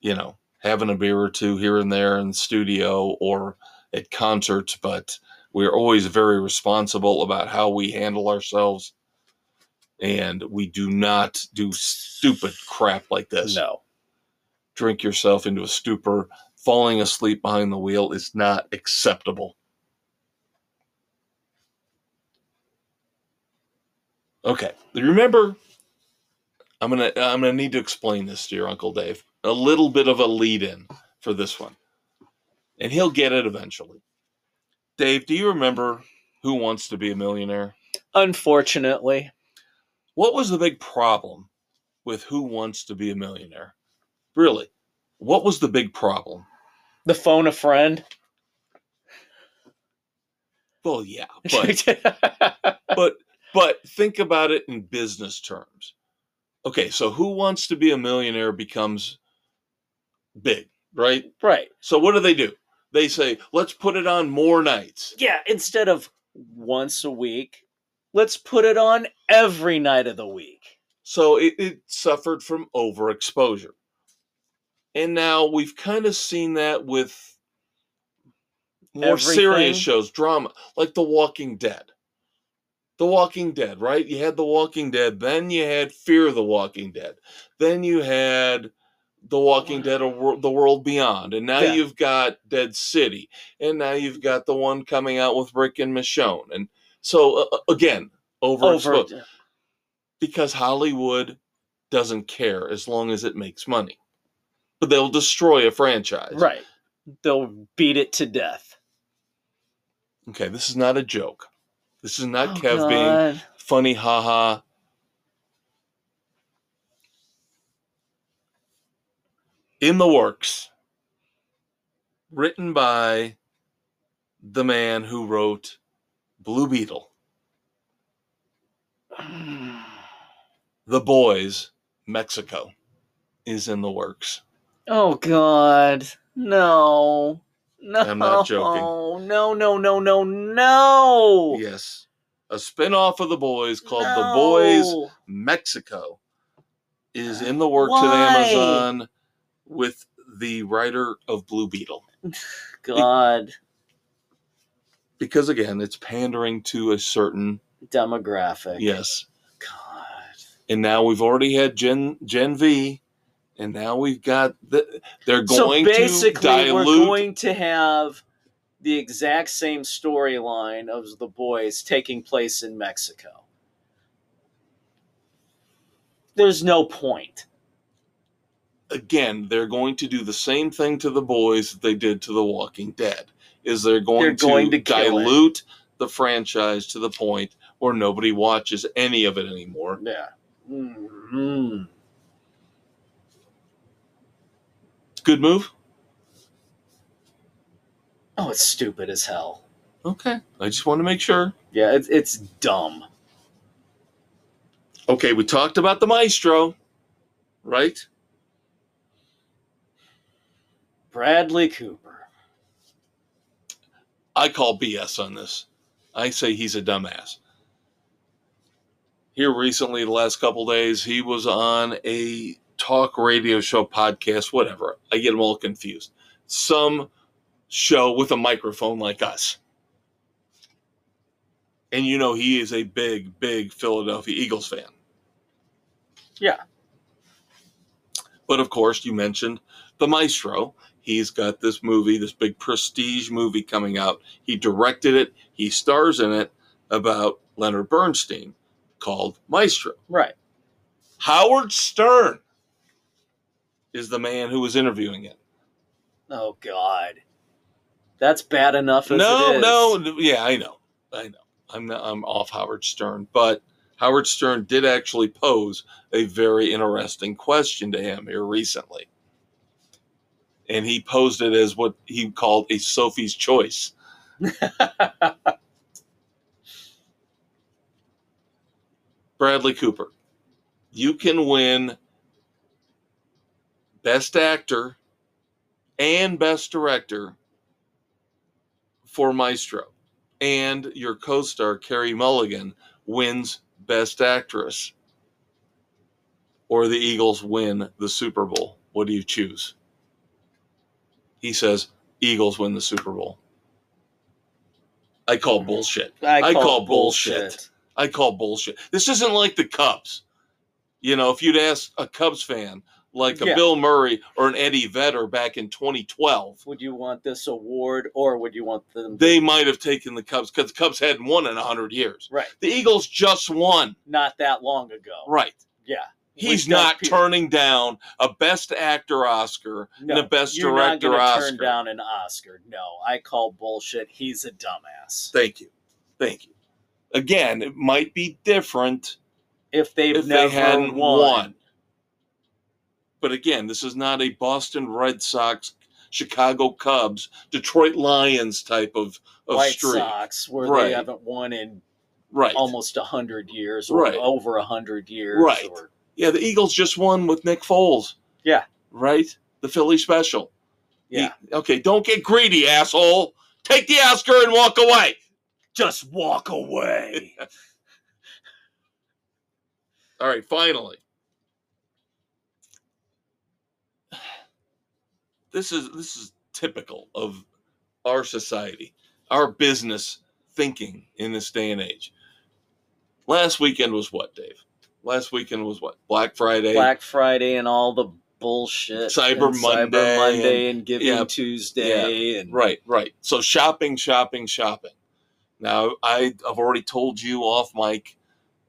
you know, having a beer or two here and there in the studio or at concerts, but we're always very responsible about how we handle ourselves. And we do not do stupid crap like this. No. drink yourself into a stupor. Falling asleep behind the wheel is not acceptable. Okay, remember, I'm gonna I'm gonna need to explain this to your Uncle Dave. A little bit of a lead in for this one, and he'll get it eventually. Dave, do you remember Who Wants to Be a Millionaire? Unfortunately, What was the big problem with Who Wants to Be a Millionaire? Really, what was the big problem? the phone a friend. Well, yeah, but but but think about it in business terms. Okay, so Who Wants to Be a Millionaire becomes big, right? right. So what do they do? They say, let's put it on more nights. Yeah, instead of once a week, let's put it on every night of the week. So it, it suffered from overexposure. And now we've kind of seen that with more Everything. serious shows, drama, like The Walking Dead. The Walking Dead, right? You had The Walking Dead, then you had Fear of the Walking Dead, then you had The Walking Dead, or The World Beyond, and now Yeah. you've got Dead City, and now you've got the one coming out with Rick and Michonne. And so, uh, again, overexposed Over because Hollywood doesn't care as long as it makes money. But they'll destroy a franchise. right. They'll beat it to death. Okay, this is not a joke. This is not Oh, Kev being God. funny, haha. In the works, written by the man who wrote Blue Beetle, The Boys, Mexico, is in the works. Oh God. No. No. I'm not joking. No, no, no, no, no. Yes. A spin-off of The Boys called The Boys Mexico is in the works at Why? Amazon with the writer of Blue Beetle. God. Because again, it's pandering to a certain Demographic. yes. God. And now we've already had Gen Gen V, and now we've got the they're So going to basically, dilute we're going to have the exact same storyline of the boys taking place in Mexico. There's no point. Again, they're going to do the same thing to the boys that they did to The Walking Dead. Is they're going, They're going to, to kill it. dilute the franchise to the point where nobody watches any of it anymore. Yeah. Mhm. Good move. Oh, it's stupid as hell. Okay, I just want to make sure. Yeah, it's it's dumb. Okay, we talked about the maestro, right? Bradley Cooper. I call BS on this. I say he's a dumbass. Here recently, the last couple days, he was on a talk radio show, podcast, whatever. I get them all confused. Some show with a microphone like us. And you know, he is a big, big Philadelphia Eagles fan. Yeah. But of course, you mentioned the maestro. He's got this movie, this big prestige movie coming out. He directed it, he stars in it about Leonard Bernstein called Maestro. Right. Howard Stern is the man who was interviewing it. Oh God. That's bad enough as no, it is. no, yeah, I know. I know. I'm not, I'm off Howard Stern, but Howard Stern did actually pose a very interesting question to him here recently. And he posed it as what he called a Sophie's choice. Bradley Cooper, you can win Best Actor and Best Director for Maestro. And your co star, Carey Mulligan, wins Best Actress. Or the Eagles win the Super Bowl. What do you choose? He says, Eagles win the Super Bowl. I call bullshit. I call bullshit. I call bullshit. This isn't like the Cubs. You know, if you'd ask a Cubs fan, like a Yeah. Bill Murray or an Eddie Vedder back in 2012, Would you want this award or would you want them? they might have taken the Cubs because the Cubs hadn't won in 100 years. right. The Eagles just won. Not that long ago. Right. Yeah. He's not turning down a Best Actor Oscar No, and a Best you're not Director gonna Oscar. Turn down an Oscar. No, I call bullshit. He's a dumbass. Thank you. Thank you. Again, it might be different If they've if never they hadn't won, won. But again, this is not a Boston Red Sox, Chicago Cubs, Detroit Lions type of, of White streak. Sox, where Right. they haven't won in Right. almost a hundred years or Right. over a hundred years. Right. Or, Yeah, the Eagles just won with Nick Foles. Yeah. Right? The Philly special. yeah. He- okay, don't get greedy, asshole. Take the Oscar and walk away. Just walk away. All right, finally. This is this is typical of our society, our business thinking in this day and age. Last weekend was what, Dave? Last weekend was what? Black Friday. Black Friday and all the bullshit. Cyber and Monday Cyber Monday and, Giving yeah, Tuesday and Right, right. So shopping, shopping, shopping. Now I, I've already told you off mic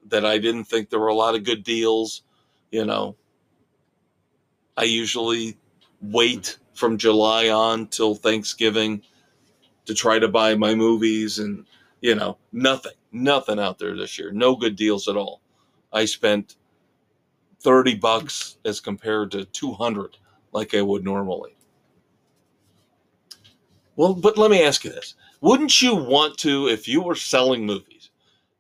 that I didn't think there were a lot of good deals. You know, I usually wait from July on till Thanksgiving to try to buy my movies, and you know, nothing, nothing out there this year. No good deals at all. I spent thirty bucks as compared to two hundred, like I would normally. Well, but let me ask you this. Wouldn't you want to, if you were selling movies,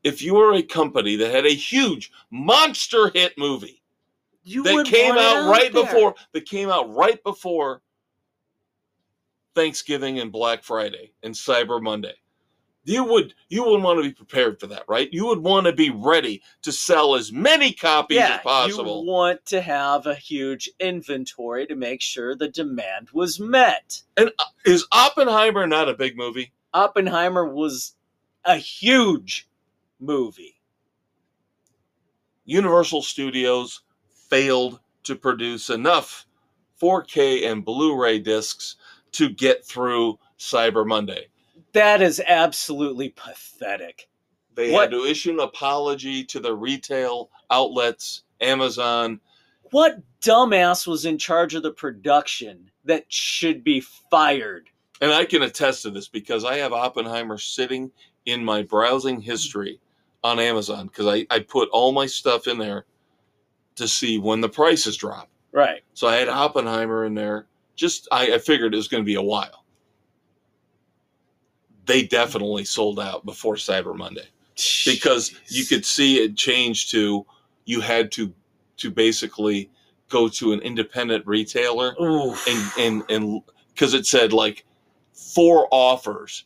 if you were a company that had a huge monster hit movie you that came out right there. before that came out right before Thanksgiving and Black Friday and Cyber Monday. You would you would want to be prepared for that, right? You would want to be ready to sell as many copies yeah, as possible. You want to have a huge inventory to make sure the demand was met. And uh, is Oppenheimer not a big movie? Oppenheimer was a huge movie. Universal Studios failed to produce enough 4K and Blu-ray discs to get through Cyber Monday. That is absolutely pathetic. They What- had to issue an apology to the retail outlets, Amazon. What dumbass was in charge of the production that should be fired? And I can attest to this because I have Oppenheimer sitting in my browsing history on Amazon because I, I put all my stuff in there to see when the prices drop. Right. So I had Oppenheimer in there. Just I, I figured it was going to be a while. They definitely sold out before Cyber Monday because you could see it change to you had to to basically go to an independent retailer Oof. and and and because it said like four offers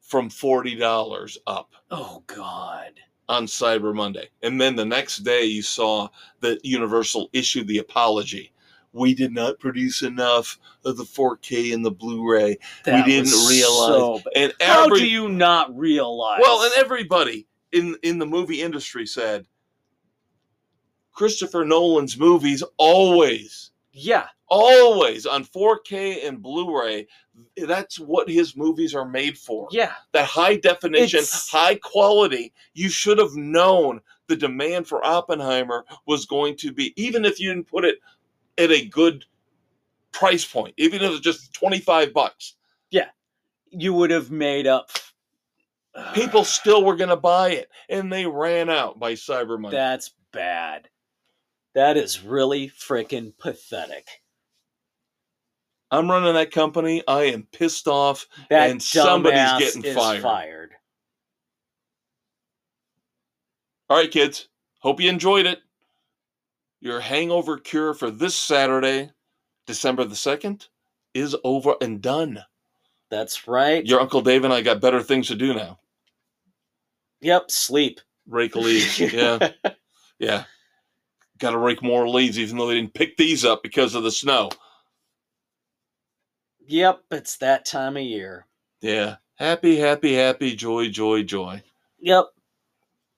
from forty dollars up oh God. on Cyber Monday. And then the next day, you saw that Universal issued the apology. We did not produce enough of the 4K and the Blu-ray, That didn't was realize- so and How do you not realize? well, and everybody in in the movie industry said Christopher Nolan's movies always, yeah, always on 4K and Blu-ray. That's what his movies are made for. yeah. that high definition, It's- high quality, you should have known the demand for Oppenheimer was going to be, even if you didn't put it at a good price point, even if it's just 25 bucks, Yeah. You would have made up. people still were going to buy it. And they ran out by Cyber Monday. That's bad. That is really freaking pathetic. I'm running that company. I am pissed off. That And somebody's getting fired. fired. All right, kids. Hope you enjoyed it. Your hangover cure for this Saturday, December the 2nd, is over and done. That's right. Your Uncle Dave and I got better things to do now. Yep, sleep. Rake leaves. yeah. Yeah. Got to rake more leaves, even though they didn't pick these up because of the snow. Yep, it's that time of year. Yeah. Happy, happy, happy, joy, joy, joy. Yep.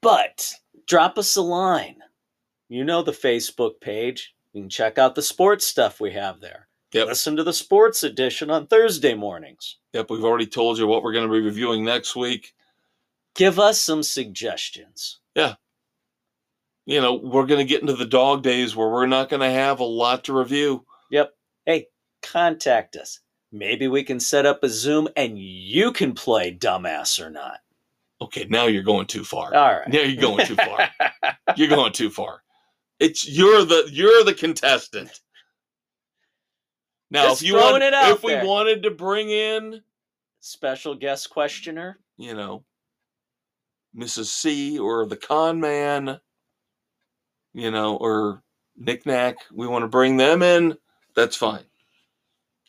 But drop us a line. You know the Facebook page. You can check out the sports stuff we have there. Yep. Listen to the sports edition on Thursday mornings. Yep, we've already told you what we're going to be reviewing next week. Give us some suggestions. Yeah. You know, we're going to get into the dog days where we're not going to have a lot to review. Yep. Hey, contact us. Maybe we can set up a Zoom and you can play dumbass or not. Okay, now you're going too far. All right. Now you're going too far. you're going too far. It's you're the you're the contestant. Now, Just if you want, if we wanted to bring in, Special guest questioner. you know, Mrs. C or the con man, you know, or Nick Knack, we want to bring them in, that's fine.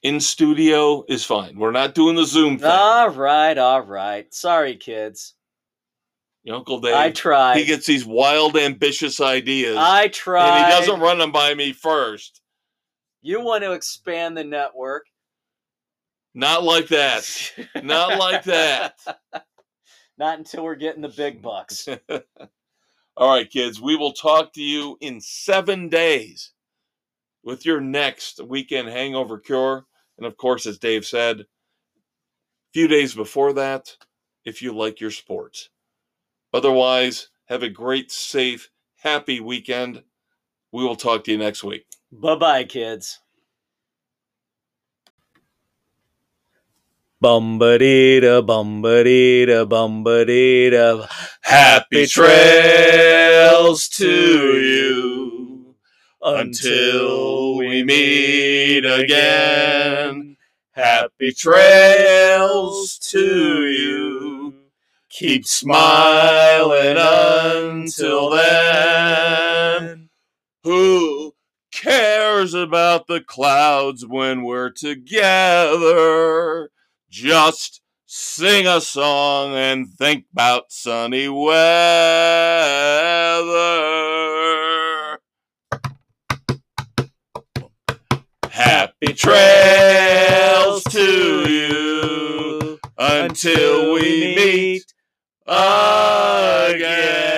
In studio is fine. We're not doing the Zoom thing. All right, all right. Sorry, kids. Uncle Dave, I try. he gets these wild, ambitious ideas, I try. and he doesn't run them by me first. You want to expand the network? Not like that. Not like that. Not until we're getting the big bucks. All right, kids, we will talk to you in seven days with your next weekend hangover cure. And of course, as Dave said, a few days before that, if you like your sports. Otherwise, have a great, safe, happy weekend. We will talk to you next week. bye bye, kids. Bumba-dee-da. Happy trails to you until we meet again. Happy trails to you. Keep smiling until then. Who cares about the clouds when we're together? Just sing a song and think about sunny weather. Happy trails to you until we meet again.